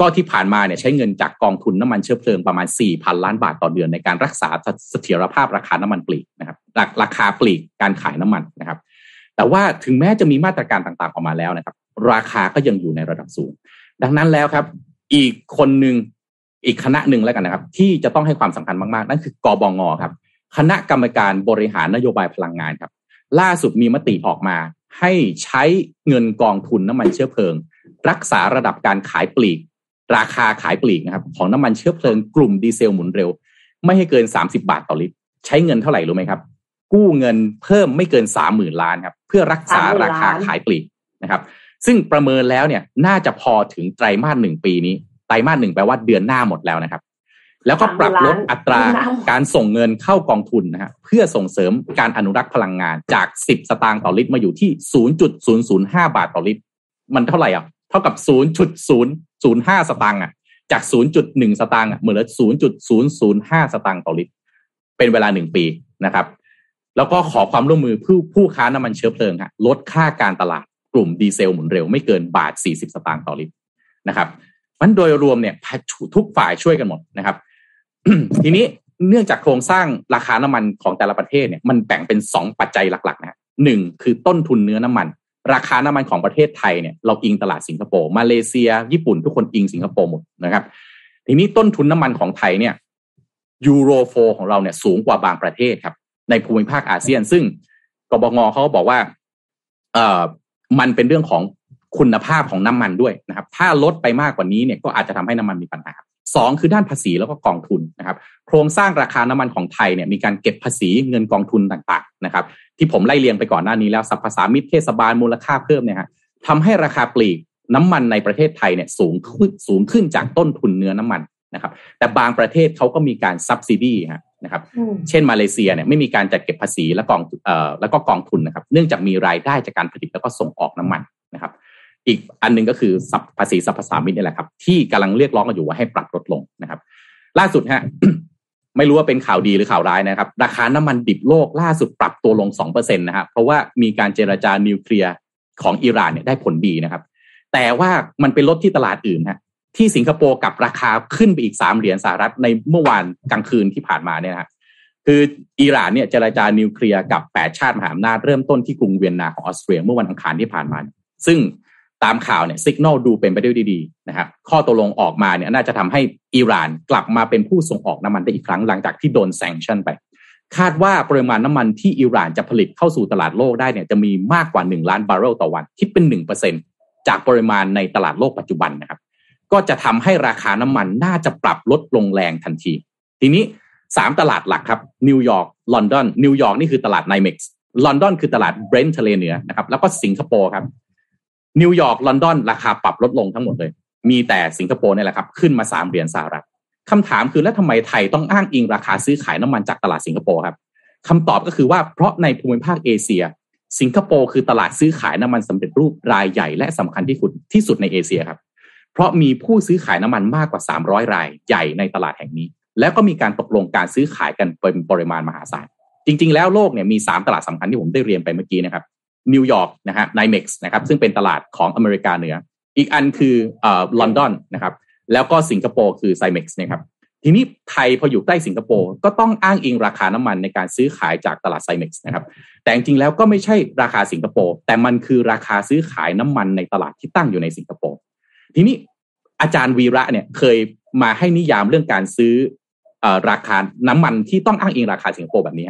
ก็ที่ผ่านมาเนี่ยใช้เงินจากกองทุนน้ำมันเชื้อเพลิงประมาณ 4,000 ล้านบาทต่อเดือนในการรักษาเสถียรภาพราคาน้ำมันปลีกนะครับราคาปลีกการขายน้ำมันนะครับ แต่ว่าถึงแม้จะมีมาตรการต่างๆออกมาแล้วนะครับ ราคาก็ยังอยู่ในระดับสูง ดังนั้นแล้วครับ อีกคนหนึ่งอีกคณะหนึ่งแล้วกันนะครับ ที่จะต้องให้ความสำคัญมากๆ นั่นคือกบงครับ คณะกรรมการบริหารนโยบายพลังงานครับ ล่าสุดมีมติออกมา ให้ใช้เงินกองทุนน้ำมันเชื้อเพลิง รักษาระดับการขายปลีก ราคาขายปลีกนะครับ ของน้ำมันเชื้อเพลิงกลุ่มดีเซลหมุนเร็ว ไม่ให้เกิน 30 บาทต่อลิตร ใช้เงินเท่าไหร่รู้ไหมครับ กู้เงินเพิ่มไม่เกินสามหมื่นล้านครับเพื่อรักษาราคาขายปลีกนะครับ ซึ่งประเมินแล้วเนี่ยน่าจะพอถึงไตรมาสหนึ่งปีนี้ไตรมาสหนึ่งแปลว่าเดือนหน้าหมดแล้วนะครับ แล้วก็ปรับลดอัตราการส่งเงินเข้ากองทุนนะฮะเพื่อส่งเสริมการอนุรักษ์พลังงานจาก 10 สตางค์ต่อลิตรมาอยู่ที่ 0.005 บาทต่อลิตร มันเท่าไหร่อะ เท่ากับ 0.005 สตางค์อะ จาก 0.1 สตางค์อะเหมือน0.005 สตางค์ต่อลิตร เป็นเวลาหนึ่งปีนะครับ แล้วก็ขอความร่วมมือผู้ผู้ค้าน้ำมันเชื้อเพลิงฮะลดค่าการตลาดกลุ่มดีเซลหมุนเร็วไม่เกินบาท 40 สตางค์ต่อลิตรนะครับมันโดยรวมเนี่ยทุกฝ่ายช่วยกันหมดนะครับ ทีนี้เนื่องจากโครงสร้างราคาน้ำมันของแต่ละประเทศเนี่ยมันแบ่งเป็นสองปัจจัยหลักๆนะหนึ่งคือต้นทุนเนื้อน้ำมัน ราคาน้ำมันของประเทศไทยเนี่ยเราอิงตลาดสิงคโปร์มาเลเซีย ญี่ปุ่นทุกคนอิงสิงคโปร์หมดนะครับ ทีนี้ต้นทุนน้ำมันของไทยเนี่ยยูโรโฟของเราเนี่ยสูงกว่าบางประเทศครับ ในภูมิภาคอาเซียน ซึ่งกบงเขาบอกว่าเอ่อมันเป็นเรื่องของคุณภาพของน้ำมันด้วยนะครับ ถ้าลดไปมากกว่านี้เนี่ยก็อาจจะทำให้น้ำมันมีปัญหา สองคือด้านภาษีแล้วก็กองทุนนะครับโครงสร้างราคาน้ำมันของไทยเนี่ยมีการเก็บภาษีเงินกองทุนต่างๆนะครับที่ผมไล่เรียงไปก่อนหน้านี้แล้วสัพพสามิตเทศบาลมูลค่าเพิ่มเนี่ยฮะทำให้ราคาปลีกน้ำมันในประเทศไทยเนี่ยสูงขึ้นสูงขึ้นจากต้นทุนเนื้อน้ำมันนะครับแต่บางประเทศเขาก็มีการซับซิดีนะครับเช่นมาเลเซียเนี่ยไม่มีการจัดเก็บภาษีและกองเอ่อแล้วก็กองทุนนะครับเนื่องจากมีรายได้จากการผลิตแล้วก็ส่งออกน้ำมันนะครับ อีกอันนึงก็คือภาษีสรรพสามิตนี่แหละครับ ที่กำลังเรียกร้องกันอยู่ว่าให้ปรับลดลงนะครับ ล่าสุดฮะไม่รู้ว่าเป็นข่าวดีหรือข่าวร้ายนะครับ ราคาน้ำมันดิบโลกล่าสุดปรับตัวลงสองเปอร์เซ็นต์นะครับเพราะว่ามีการเจรจานิวเคลียร์ของอิหร่านเนี่ยได้ผลดีนะครับ แต่ว่ามันเป็นลดที่ตลาดอื่นฮะที่สิงคโปร์กับราคาขึ้นไปอีกสามเหรียญสหรัฐในเมื่อวานกลางคืนที่ผ่านมาเนี่ยนะคืออิหร่านเนี่ยเจรจานิวเคลียร์กับแปดชาติมหาอำนาจเริ่มต้นที่กรุงเวียนนาของออสเตรียเมื่อวันอังคารที่ผ่านมา ซึ่ง ตามข่าวเนี่ยสัญญาณดูเป็นไปได้ดีๆนะครับข้อตกลงออกมาเนี่ยน่าจะทำให้อิหร่านกลับมาเป็นผู้ส่งออกน้ำมันได้อีกครั้งหลังจากที่โดน sanction ไป คาดว่าปริมาณน้ำมันที่อิหร่านจะผลิตเข้าสู่ตลาดโลกได้เนี่ยจะมีมากกว่า 1 ล้านบาร์เรลต่อวันคิดเป็น 1%จากปริมาณในตลาดโลกปัจจุบันนะครับ ก็จะทำให้ราคาน้ำมันน่าจะปรับลดลงแรงทันที ทีนี้ 3 ตลาดหลักครับนิวยอร์กลอนดอนนิวยอร์กนี่คือตลาด NYMEX ลอนดอนคือตลาด Brent ทะเลเหนือนะครับแล้วก็สิงคโปร์ครับ นิวยอร์กลอนดอนราคาปรับลดลงทั้งหมดเลย มีแต่สิงคโปร์นี่แหละครับขึ้นมาสามเหรียญสหรัฐคำถามคือแล้วทำไมไทยต้องอ้างอิงราคาซื้อขายน้ำมันจากตลาดสิงคโปร์ครับคำตอบก็คือว่าเพราะในภูมิภาคเอเชีย สิงคโปร์คือตลาดซื้อขายน้ำมันสำเร็จรูปรายใหญ่และสำคัญที่สุดที่สุดในเอเชียครับ เพราะมีผู้ซื้อขายน้ำมันมากกว่า 300 รายใหญ่ในตลาดแห่งนี้ แล้วก็มีการตกลงการซื้อขายกันเป็นปริมาณมหาศาลจริง ๆ แล้วโลกเนี่ยมี 3 ตลาดสำคัญที่ผมได้เรียนไปเมื่อกี้นะครับ นิวยอร์กนะฮะ NYMEX นะครับซึ่งเป็นตลาดของอเมริกาเหนือ อีกอันคือเอ่อลอนดอนนะครับแล้วก็สิงคโปร์คือ SIMEX นะครับทีนี้ไทยพออยู่ใกล้สิงคโปร์ก็ต้องอ้างอิงราคาน้ำมันในการซื้อขายจากตลาด SIMEX นะครับแต่จริงแล้วก็ไม่ใช่ราคาสิงคโปร์แต่มันคือราคาซื้อขายน้ำมันในตลาดที่ตั้งอยู่ในสิงคโปร์ทีนี้อาจารย์วีระเนี่ยเคยมาให้นิยามเรื่องการซื้อราคาน้ำมันที่ต้องอ้างอิงราคาสิงคโปร์แบบนี้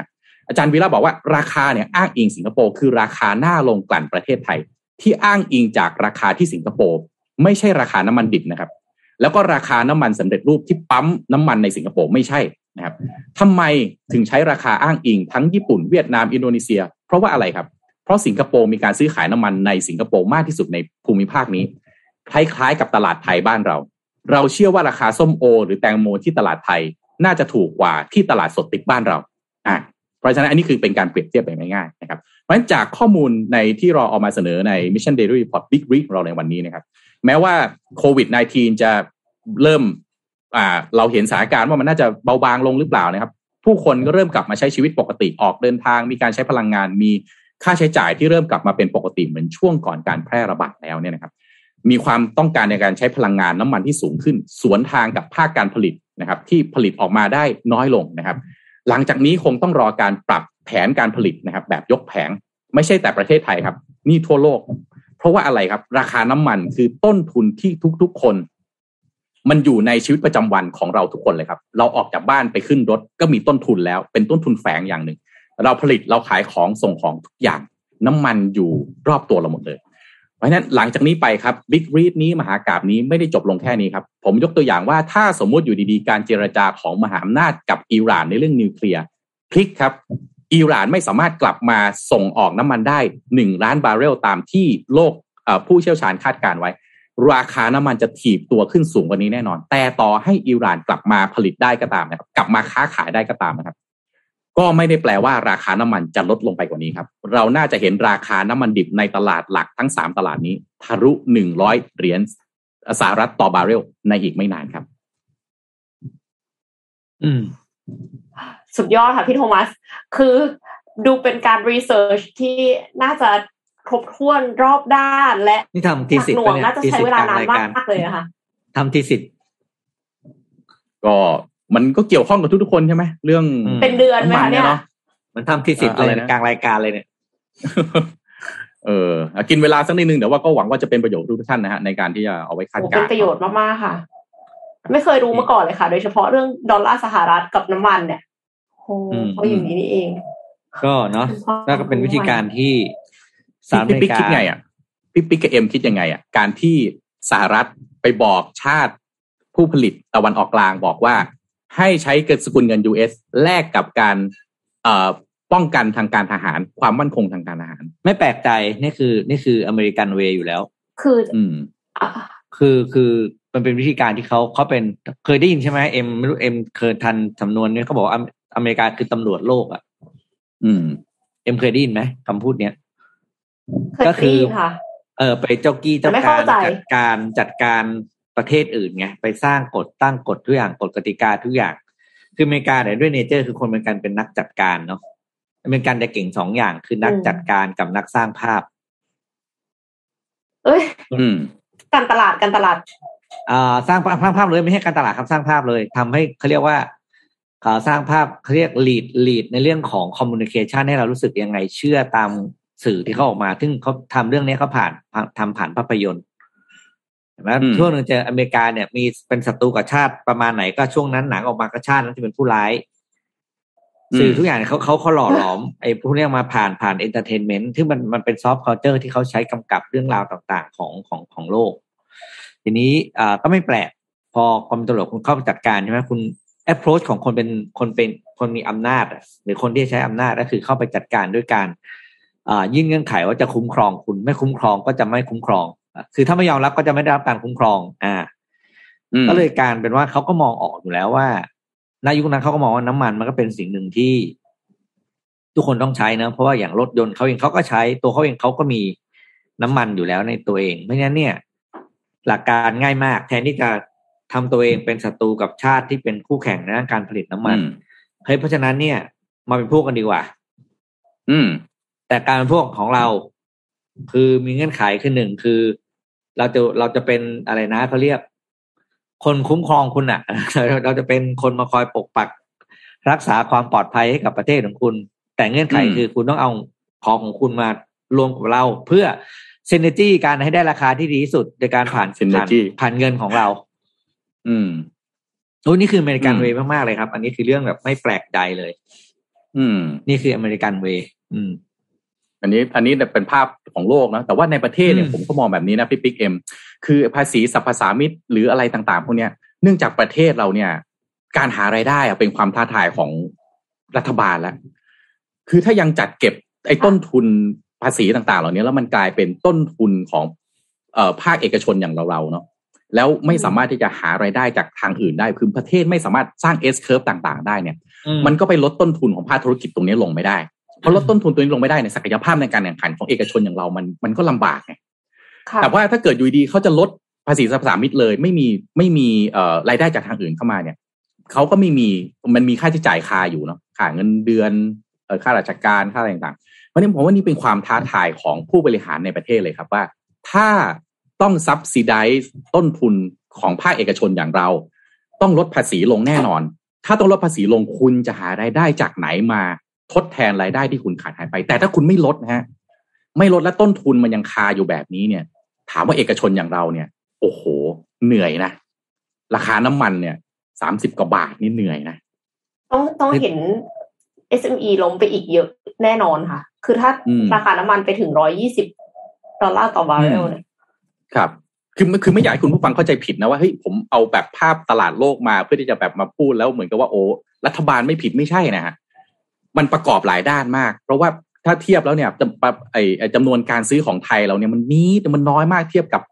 อาจารย์วีระบอกว่าราคาเนี่ยอ้างอิงสิงคโปร์คือราคาหน้าลงกลั่นประเทศไทย ที่อ้างอิงจากราคาที่สิงคโปร์ไม่ใช่ราคาน้ำมันดิบนะครับ แล้วก็ราคาน้ำมันสำเร็จรูปที่ปั๊มน้ำมันในสิงคโปร์ไม่ใช่นะครับทำไมถึงใช้ราคาอ้างอิงทั้งญี่ปุ่นเวียดนามอินโดนีเซีย เพราะว่าอะไรครับ เพราะสิงคโปร์มีการซื้อขายน้ำมันในสิงคโปร์มากที่สุดในภูมิภาคนี้ คล้ายๆกับตลาดไทยบ้านเรา เราเชื่อว่าราคาส้มโอ หรือแตงโมที่ตลาดไทยน่าจะถูกกว่าที่ตลาดสดติดบ้านเราอะ ราะฉะนั้นอันนี้คือเป็นการเปรียบเทียบแบบง่ายๆนะครับ เพราะฉะนั้นจากข้อมูลในที่เราเอามาเสนอใน Mission Daily Report Big Read ของเราในวันนี้นะครับ แม้ว่าโควิด -19 จะเริ่มอ่าเราเห็นสถานการณ์ว่ามันน่าจะเบาบางลงหรือเปล่านะครับ ผู้คนก็เริ่มกลับมาใช้ชีวิตปกติออกเดินทาง มีการใช้พลังงาน มีค่าใช้จ่ายที่เริ่มกลับมาเป็นปกติเหมือนช่วงก่อนการแพร่ระบาดแล้วเนี่ยนะครับ มีความต้องการในการใช้พลังงานน้ำมันที่สูงขึ้น สวนทางกับภาคการผลิตนะครับ ที่ผลิตออกมาได้น้อยลงนะครับ หลังจากนี้คงต้องรอการปรับแผนการผลิตนะครับ แบบยกแผงไม่ใช่แต่ประเทศไทยครับ นี่ทั่วโลก เพราะว่าอะไรครับ ราคาน้ำมันคือต้นทุนที่ทุกๆคน มันอยู่ในชีวิตประจำวันของเราทุกคนเลยครับ เราออกจากบ้านไปขึ้นรถก็มีต้นทุนแล้ว เป็นต้นทุนแฝงอย่างหนึ่งเราผลิตเราขายของส่งของทุกอย่าง น้ำมันอยู่รอบตัวเราหมดเลย เพราะฉะนั้นหลังจากนี้ไปครับบิ๊กรีดนี้มหากราบนี้ไม่ได้จบลงแค่นี้ครับ ผมยกตัวอย่างว่าถ้าสมมุติอยู่ดีๆ การเจรจาของมหาอำนาจกับอิหร่านในเรื่องนิวเคลียร์พลิกครับอิหร่านไม่สามารถกลับมาส่งออกน้ำมันได้หนึ่งล้านบาร์เรลตามที่โลกผู้เชี่ยวชาญคาดการไว้ ราคาน้ำมันจะถีบตัวขึ้นสูงกว่านี้แน่นอน แต่ต่อให้อิหร่านกลับมาผลิตได้ก็ตามนะครับ กลับมาค้าขายได้ก็ตามนะครับ ก็ไม่ได้แปลว่าราคาน้ำมันจะลดลงไปกว่านี้ครับ เราน่าจะเห็นราคาน้ำมันดิบในตลาดหลักทั้งสามตลาดนี้ทะลุหนึ่งร้อยเหรียญสหรัฐต่อบาร์เรลในอีกไม่นานครับ อืม สุดยอดค่ะพี่โทมัส คือดูเป็นการรีเสิร์ชที่น่าจะครบถ้วนรอบด้านและนี่ทำทีสิทหธ์น่วปะงเนี่ยน่าจะทีใช้สิทเวธ์ลากลางนานรายมาการกเลยอะค่ะทำทีสิทธ์ก็ มันก็เกี่ยวข้องกับทุกๆคนใช่ไหมเรื่องเป็นเดือนไหมคะเนี่ยำมัเนาะมันทำทีสิทธ์เอ่อเลอะไรยนะกลางรายการเลยเนี่ยเอออะกินเวลาสักนิดนึงแต่ว่าก็หวังว่าจะเป็นประโยชน์ทุกท่านนะฮะในการที่จะเอาไว้คาดโอ้การเป็นณ์ประโยชน์มากๆค่ะ ไม่เคยรู้มาก่อนเลยค่ะ โดยเฉพาะเรื่องดอลลาร์สหรัฐกับน้ำมันเนี่ยโอ้อืมเพราะอย่างนี้นี่เอง ก็เนาะน่าก็เป็นวิธีการที่สหรัฐอพี่เมปิ๊กริกาคิดไงอะพี่ปิ๊กกับเอ็มคิดยังไงอะการที่สหรัฐไปบอกชาติผู้ผลิตตะวันออกกลางบอกว่า ให้ใช้เกินสกุลเงิน US แลกกับการเอ่อป้องกันทางการทหาร ความมั่นคงทางการทหาร ไม่แปลกใจนี่คือ นี่คือ American way อยู่แล้ว คือ อืมอะคือคือมันเป็นวิธีการที่เขาเขาเป็นเคยได้ยินใช่ไหมเอ็มไม่รู้เอ็มเคยทันสำนวนเนี่ยเขาบอกว่าอเมอเมริกาคือตำรวจโลกอะ อืม เอ็มเคยได้ยินไหมคำพูดเนี้ยเคยก็คือได้ยินค่ะเออไปเจ้ากี้เจ้าการแต่ไม่เข้าใจจัดการจัดการ ประเทศอื่นไงไปสร้างกฎตั้งกฎทุกอย่างกฎกติกาทุกอย่าง คืออเมริกาเนี่ยด้วย nature คือคนอเมริกันเป็นนักจัดการเนาะอเมริกันจะเก่งสองอย่างคือนักจัดการกับนักสร้างภาพ เอ้ยอืมการตลาดการตลาดอ่าสร้างภาพสร้างภาพเลยไม่ใช่การตลาดครับสร้างภาพเลยทำให้เขาเรียกว่าอ่าสร้างภาพเขาเรียก lead lead ในเรื่องของ communication ให้เรารู้สึกยังไงเชื่อตามสื่อที่เขาออกมา ซึ่งเขาทำเรื่องนี้เขาผ่านทำผ่านภาพยนตร์ เห็นไหมอืมช่วงหนึ่งเจออเมริกาเนี่ยมีเป็นศัตรูกับชาติประมาณไหนก็ช่วงนั้นหนังออกมาก็ชาตินั้นจะเป็นผู้ร้ายสื่อทุกอย่างเนี่ยเขาเขาเขาหล่อหลอมไอ้พวกเนี้ยมาผ่านผ่าน entertainment ที่มันมันเป็นซอฟต์ค u เจอร์ที่เขาใช้กำกับเรื่องราวต่างๆของของของโลก ทีนี้อ่าก็ไม่แปลก พอกรมตำรวจคุณเข้าไปจัดการใช่ไหมคุณ approach ของคนเป็นคนเป็นคนมีอำนาจอะหรือคนที่ใช้อำนาจก็คือเข้าไปจัดการด้วยการอ่ายื่นเงื่อนไขว่าจะคุ้มครองคุณ ไม่คุ้มครองก็จะไม่คุ้มครองอะ คือถ้าไม่ยอมรับก็จะไม่ได้รับการคุ้มครอง อ่าอืมก็เลยกลายเป็นว่าเขาก็มองออกอยู่แล้วว่าในยุคนั้นเขาก็มองว่าน้ำมันมันก็เป็นสิ่งหนึ่งที่ ทุกคนต้องใช้นะเพราะว่าอย่างรถยนต์เขาเองเขาก็ใช้ ตัวเขาเองเขาก็มีน้ำมันอยู่แล้วในตัวเองไม่งั้นเนี่ย หลักการง่ายมาก แทนที่จะทำตัวเองเป็นศัตรูกับชาติที่เป็นคู่แข่งในด้านการผลิตน้ำมันอืมเฮ้ยเพราะฉะนั้นเนี่ย มาเป็นพวกกันดีกว่า อืม แต่การเป็นพวกของเรา คือมีเงื่อนไขคือหนึ่งคือ เราจะเราจะเป็นอะไรนะเขาเรียก คนคุ้มครองคุณอะ เราจะเป็นคนมาคอยปกปัก รักษาความปลอดภัยให้กับประเทศของคุณ แต่เงื่อนไขอืมคือคุณต้องเอาของของคุณมารวมกับเรา เพื่อเซนเนจี้การให้ได้ราคาที่ดีที่สุดในการผ่านผ่าน synergy ผ่านเงินของเรา อืมโอ้นี่คืออเมริกันอืมเวย์มากๆเลยครับ อันนี้คือเรื่องแบบไม่แปลกใจเลย อืม นี่คืออเมริกันเวย์อืม อันนี้ อันนี้เป็นภาพ ของโลกนะแต่ว่าในประเทศเนี่ยอืมผมก็มองแบบนี้นะพี่ปิ๊กเอ็มคือภาษีสรรพสามิตหรืออะไรต่างๆพวกเนี้ยเนื่องจากประเทศเราเนี่ย การหารายได้อะเป็นความท้าทายของรัฐบาลแล้วคือถ้ายังจัดเก็บไอ้ต้นทุนภาษีต่าง ๆ เหล่านี้แล้วมันกลายเป็นต้นทุนของเอ่อภาคเอกชนอย่างเราๆเนาะแล้วไม่สามารถที่จะหารายได้จากทางอื่นได้คือประเทศไม่สามารถสร้าง S curve ต่าง ๆ ได้เนี่ย มันก็ไปลดต้นทุนของภาคธุรกิจตรงนี้ลงไม่ได้ พอลดต้นทุนตัวนี้ลงไม่ได้ในยศักยภาพในการแข่งขันของเอกชนอย่างเรามันมันก็ลำบากไงค่ะแต่ว่าถ้าเกิดอยู่ดีเขาจะลดภาษีสรรพสามิตเลย ไม่มีไม่มีเอ่อรายได้จากทางอื่นเข้ามาเนี่ยเขาก็ไม่มีมันมีค่าใช้จ่ายคาอยู่เนาะค่าเงินเดือนเอ่อค่าราชการค่าอะไรต่างๆเพราะฉะนั้นผมว่านี่เป็นความท้าทายของผู้บริหารในประเทศเลยครับว่า ถ้าต้องซับซิไดต้นทุนของภาคเอกชนอย่างเรา ต้องลดภาษีลงแน่นอน ถ้าต้องลดภาษีลงคุณจะหารายได้จากไหนมา ทดแทนรายได้ที่คุณขาดหายไป แต่ถ้าคุณไม่ลดนะฮะไม่ลดและต้นทุนมันยังคาอยู่แบบนี้เนี่ย ถามว่าเอกชนอย่างเราเนี่ย โอ้โห เหนื่อยนะ ราคาน้ำมันเนี่ยสามสิบกว่าบาทนี่เหนื่อยนะต้องต้องเห็น SME ล้มไปอีกเยอะแน่นอนค่ะ คือถ้าอืมราคาน้ำมันไปถึงร้อยยี่สิบดอลลาร์ต่อบาร์เรลเนี่ยครับ คือคือไม่อยากให้คุณผู้ฟังเข้าใจผิดนะว่าเฮ้ยผมเอาแบบภาพตลาดโลกมาเพื่อที่จะแบบมาพูดแล้วเหมือนกับว่าโอ้รัฐบาลไม่ผิดไม่ใช่นะฮะ มันประกอบหลายด้านมาก เพราะว่าถ้าเทียบแล้วเนี่ยจำปะไอไอ้จำนวนการซื้อของไทยเราเนี่ยมันนี้แต่มันน้อยมากเทียบกับ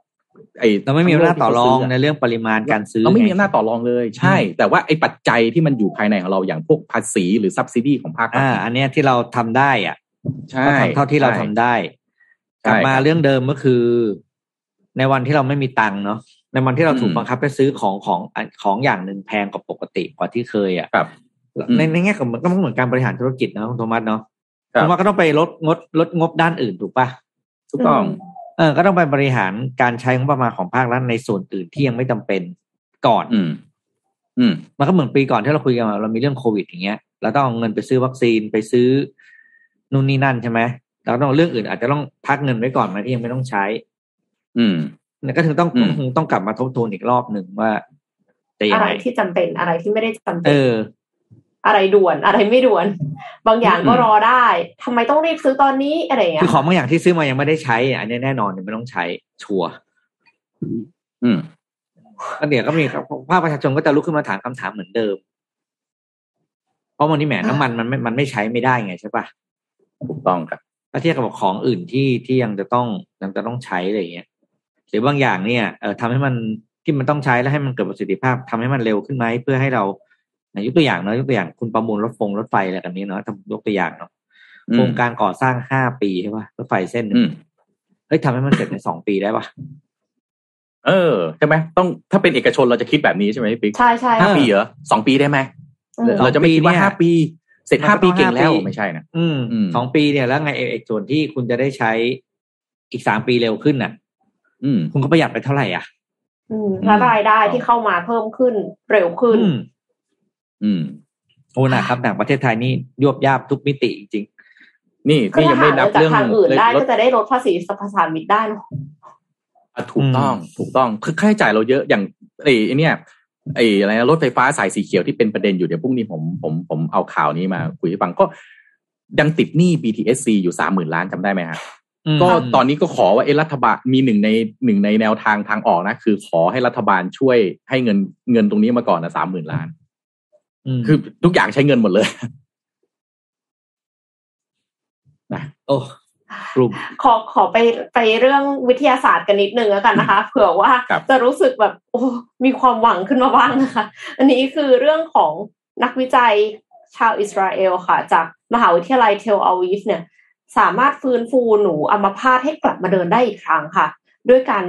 ไอ้เราไม่มีอำนาจต่อรองที่เขาซื้ะในเรื่องปริมาณการซื้อเราไม่มีงอำนาจต่อรองเลย ใช่ แต่ว่าไอ้ปัจจัยที่มันอยู่ภายในของเราอย่างพวกภาษีหรือ subsidy ของภาครัฐอ่าอันเนี้ยที่เราทำได้อะใช่ก็ทำเท่าที่เราทำได้ใช่กลับมาครับเรื่องเดิมก็คือ ในวันที่เราไม่มีตังค์เนาะในวันที่เราถูกอืมบังคับให้ซื้อของของของอย่างหนึ่งแพงกว่าปกติกว่าที่เคยอะครับ ในในแง่ของมันก็เหมือนการบริหารธุรกิจนะคุณโทมัสเนาะครับคุณว่าก็ต้องไปลดงดลดงบด้านอื่นถูกปะถูกต้องเออก็ต้องไปบริหารการใช้งบประมาณของภาครัฐในส่วนอื่นที่ยังไม่จำเป็นก่อน อืม อืม มันก็เหมือนปีก่อนที่เราคุยกันมาเรามีเรื่องโควิดอย่างเงี้ยเราต้องเอาเงินไปซื้อวัคซีนไปซื้อนู่นนี่นั่นใช่ไหมเราต้องเอาเรื่องอื่นอาจจะต้องพักเงินไว้ก่อนไหมาที่ยังไม่ต้องใช้ อืมเนี่ยก็ถึงต้องอืมต้องต้องกลับมาทบทวนอีกรอบหนึ่งว่าจะยัอะงไรไงที่จำเป็นอะไรที่ไม่ได้จำเป็เอนอ อะไรด่วนอะไรไม่ด่วน บางอย่างก็อืมรอได้ทำไมต้องรีบซื้อตอนนี้อะไรอย่างเงี้คือยของบางอย่างที่ซื้อมายังไม่ได้ใช้อะอันนี้แน่นอนไม่ต้องใช้ชัวร์อืมก็เดี๋ยวก็มีภาคประชาชนก็จะลุกขึ้นมาถามคำถามเหมือนเดิม เพราะวันนี้แหมน้ำมันมันไม่มันไม่ใช้ไม่ได้ไงใช่ปะถูกต้องครับถ้าเทียบกับของอื่นที่ที่ยังจะต้องยังจะต้องใช้อะไรอย่างเงี้ยหรือบางอย่างเนี่ยเออทำให้มันที่มันต้องใช้แล้วให้มันเกิดประสิทธิภาพทำให้มันเร็วขึ้นไหมเพื่อให้เรา อะยกตัวอย่างเนาะยกตัวอย่างคุณประมูลรถฟงรถไฟอะไรแบบนี้เนาะทำยกตัวอย่างเนาะอืมโครงการก่อสร้างห้าปีใช่ปะรถไฟเส้นหนึ่อืงมเฮ้ยทำให้มันเสร็จในสองปีได้ปะเออใช่ไหมต้องถ้าเป็นเอกชนเราจะคิดแบบนี้ใช่ไหมพี่ปิ๊กใช่ใช่ห้าปีเหรอสองปีได้ไหมอืมเราจะไม่คิดว่าห้าปี เสร็จห้าปีเก่งแล้วไม่ใช่นะอืมอืมสองปีเนี่ยแล้วไงไอ้ไอ้ส่วนที่คุณจะได้ใช้อีกสามปีเร็วขึ้นน่ะ อืม คุณก็ประหยัดไปเท่าไหร่อะ อืมแล้วรายได้ที่เข้ามาเพิ่มขึ้นเร็วขึ้น อืมอืมโอ้นะครับหนังประเทศไทยนี่ยวบยาบทุกมิติจริงนี่ก็นี่ยัถ้างหาไม่เงินับนจากเรื่องทางอื่นได้รถก็จะได้ลดภาษีสรรพสามิตได้เนอะอะถูกต้องถูกต้องคือค่าใช้จ่ายเราเยอะอย่างไอ้ไอ้เนี่ยไอ้อะไรนะรถไฟฟ้าสายสีเขียวที่เป็นประเด็นอยู่เดี๋ยวพรุ่งนี้ผมผมผมเอาข่าวนี้มาคุยให้ฟังก็ยังติดหนี้ BTSC อยู่สามหมื่นล้านจำได้ไหมฮะๆอืมก็ตอนนี้ก็ขอว่าเอะรัฐบาลมีหนึ่งในหนึ่งในแนวทางทางออกนะ คือขอให้รัฐบาลช่วยให้เงินเงินตรงนี้มาก่อนนะสามหมื่นล้านม คือทุกอย่างใช้เงินหมดเลยนะโอ้กลุ่มขอขอไปไปเรื่องวิทยาศาสตร์กันนิดนึงแล้วกันนะคะ เผื่อว่าครับจะรู้สึกแบบ โอ้มีความหวังขึ้นมาบ้างนะคะ อันนี้คือเรื่องของนักวิจัยชาวอิสราเอลค่ะ จากมหาวิทยาลัยเทลอาวีฟเนี่ย สามารถฟื้นฟูหนูอัมพาตให้กลับมาเดินได้อีกครั้งค่ะ ด้วยการ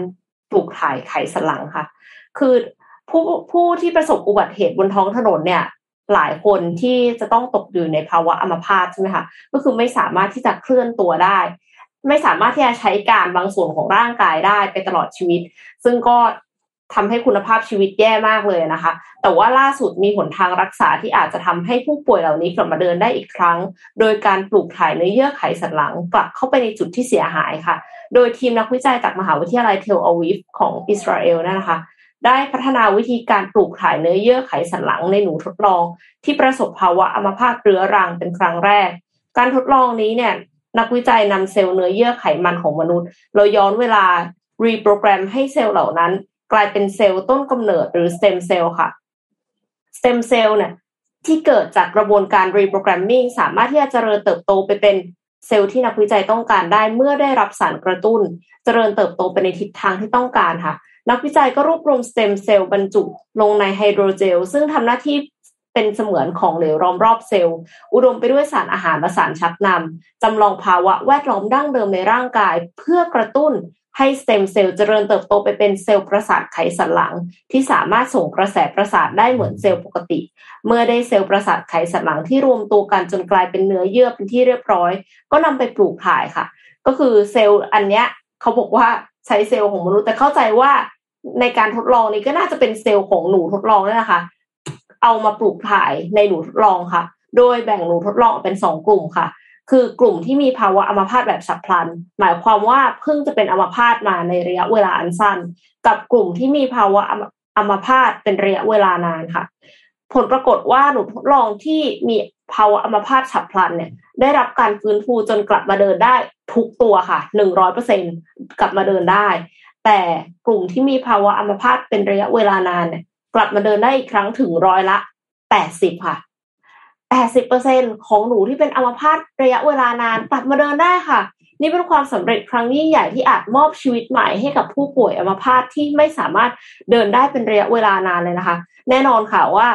ปลูกถ่ายไขสันหลังค่ะ คือผู้ผู้ที่ประสบอุบัติเหตุบนท้องถนนเนี่ย หลายคนที่จะต้องตกอยู่ในภาวะอัมพาตใช่ไหมคะก็คือไม่สามารถที่จะเคลื่อนตัวได้ ไม่สามารถที่จะใช้การบางส่วนของร่างกายได้ไปตลอดชีวิต ซึ่งก็ทำให้คุณภาพชีวิตแย่มากเลยนะคะ แต่ว่าล่าสุดมีหนทางรักษาที่อาจจะทำให้ผู้ป่วยเหล่านี้กลับมาเดินได้อีกครั้ง โดยการปลูกถ่ายเนื้อเยื่อไขสันหลังกลับเข้าไปในจุดที่เสียหายค่ะ โดยทีมนักวิจัยจากมหาวิทยาลัยเทลอาวีฟของอิสราเอลนะคะ ได้พัฒนาวิธีการปลูกถ่ายเนื้อเยื่อไขสันหลังในหนูทดลอง ที่ประสบภาวะอัมพาตเรื้อรังเป็นครั้งแรก การทดลองนี้เนี่ยนักวิจัยนำเซลล์เนื้อเยื่อไขมันของมนุษย์เราย้อนเวลา reprogram ให้เซลล์เหล่านั้น กลายเป็นเซลล์ต้นกำเนิดหรือสเต็มเซลล์ค่ะสเต็มเซลล์เนี่ยที่เกิดจากกระบวนการ reprogramming สามารถที่จะเจริญเติบโตไปเป็นเซลล์ที่นักวิจัยต้องการได้เมื่อได้รับสารกระตุ้น เจริญเติบโตไปในทิศทางที่ต้องการค่ะ นักวิจัยก็รวบรวมสเต็มเซลล์บรรจุลงในไฮโดรเจล ซึ่งทำหน้าที่เป็นเสมือนของเหลวล้อมรอบเซลล์ อุดมไปด้วยสารอาหารและสารชักนำจำลองภาวะแวดล้อมดั้งเดิมในร่างกาย เพื่อกระตุ้นให้สเต็มเซลล์เจริญเติบโตไปเป็นเซลล์ประสาทไขสันหลัง ที่สามารถส่งกระแสประสาทได้เหมือนเซลล์ปกติ เมื่อได้เซลล์ประสาทไขสันหลังที่รวมตัวกันจนกลายเป็นเนื้อเยื่อเป็นที่เรียบร้อย ก็นำไปปลูกถ่ายค่ะ ก็คือเซลล์อันเนี้ยเขาบอกว่าใช้เซลล์ของมนุษย์แต่เข้าใจว่า ในการทดลองนี้ก็น่าจะเป็นเซลล์ของหนูทดลองนั่นแหละค่ะ เอามาปลูกถ่ายในหนูทดลองค่ะ โดยแบ่งหนูทดลองเป็นสองกลุ่มค่ะ คือกลุ่มที่มีภาวะอัมพาตแบบฉับพลัน หมายความว่าเพิ่งจะเป็นอัมพาตมาในระยะเวลาอันสั้น กับกลุ่มที่มีภาวะอัมพาตเป็นระยะเวลานานค่ะ ผลปรากฏว่าหนูทดลองที่มีภาวะอัมพาตฉับพลันเนี่ย ได้รับการฟื้นฟูจนกลับมาเดินได้ทุกตัวค่ะหนึ่งร้อยเปอร์เซ็นกลับมาเดินได้ แต่กลุ่มที่มีภาวะอัมพาตเป็นระยะเวลานานเนี่ยกลับมาเดินได้อีกครั้งถึงร้อยละแปดสิบค่ะแปดสิบเปอร์เซ็นของหนูที่เป็นอัมพาตระยะเวลานานกลับมาเดินได้ค่ะ นี่เป็นความสำเร็จครั้งยิ่งใหญ่ที่อาจมอบชีวิตใหม่ให้กับผู้ป่วยอัมพาตที่ไม่สามารถเดินได้เป็นระยะเวลานานเลยนะคะ แน่นอนค่ะว่า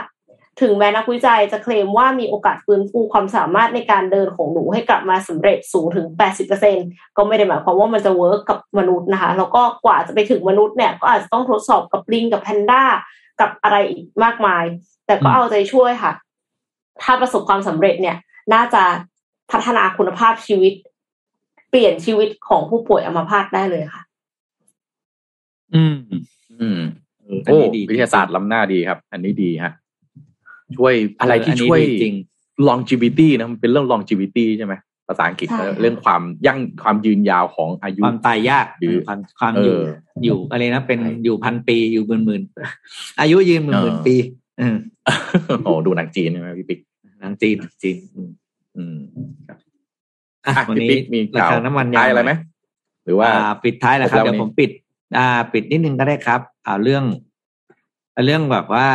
ถึงแม้นักวิจัยจะเคลมว่ามีโอกาสฟื้นฟูความสามารถในการเดินของหนูให้กลับมาสำเร็จสูงถึง 80%ก็ไม่ได้หมายความว่ามันจะเวิร์กกับมนุษย์นะคะ แล้วก็กว่าจะไปถึงมนุษย์เนี่ยก็อาจจะต้องทดสอบกับลิงกับแพนด้ากับอะไรอีกมากมาย แต่ก็เอาใจช่วยค่ะ ถ้าประสบความสำเร็จเนี่ย น่าจะพัฒนาคุณภาพชีวิต เปลี่ยนชีวิตของผู้ป่วยอัมพาตได้เลยค่ะ อืม อืมเอออันโอ้นี้ดีวิทยาศาสตร์ล้ำหน้าดีครับ อันนี้ดีฮะ ช่วยอะไรที่เอออันนี้ช่วยดีจริง longevity นะมันเป็นเรื่อง longevity ใช่ไหมภาษาอังกฤษใช่เรื่องความยั่งความยืนยาวของอายุความตายยากหรือความความเอออยู่อยู่อะไรนะเป็นใช่อยู่พันปีอยู่หมื่นหมื่นอายุยืนหมื่นหมื่นเออปีอืมโอ้ดูหนังจีนใช่ไหมพี่ปิ๊กหนังจีนหนังจีนอืมอืมครับอะอะวันพี่นี้ปิ๊กมีราข่าวคาน้ำมันท้ายอะไรไหมหรือว่าอ่าปิดท้ายแล้วครับครบแล้วเดี๋ยววันนี้ผมปิด อ่า ปิดนิดนึงก็ได้ครับ อ่าเรื่อง เรื่องแบบว่า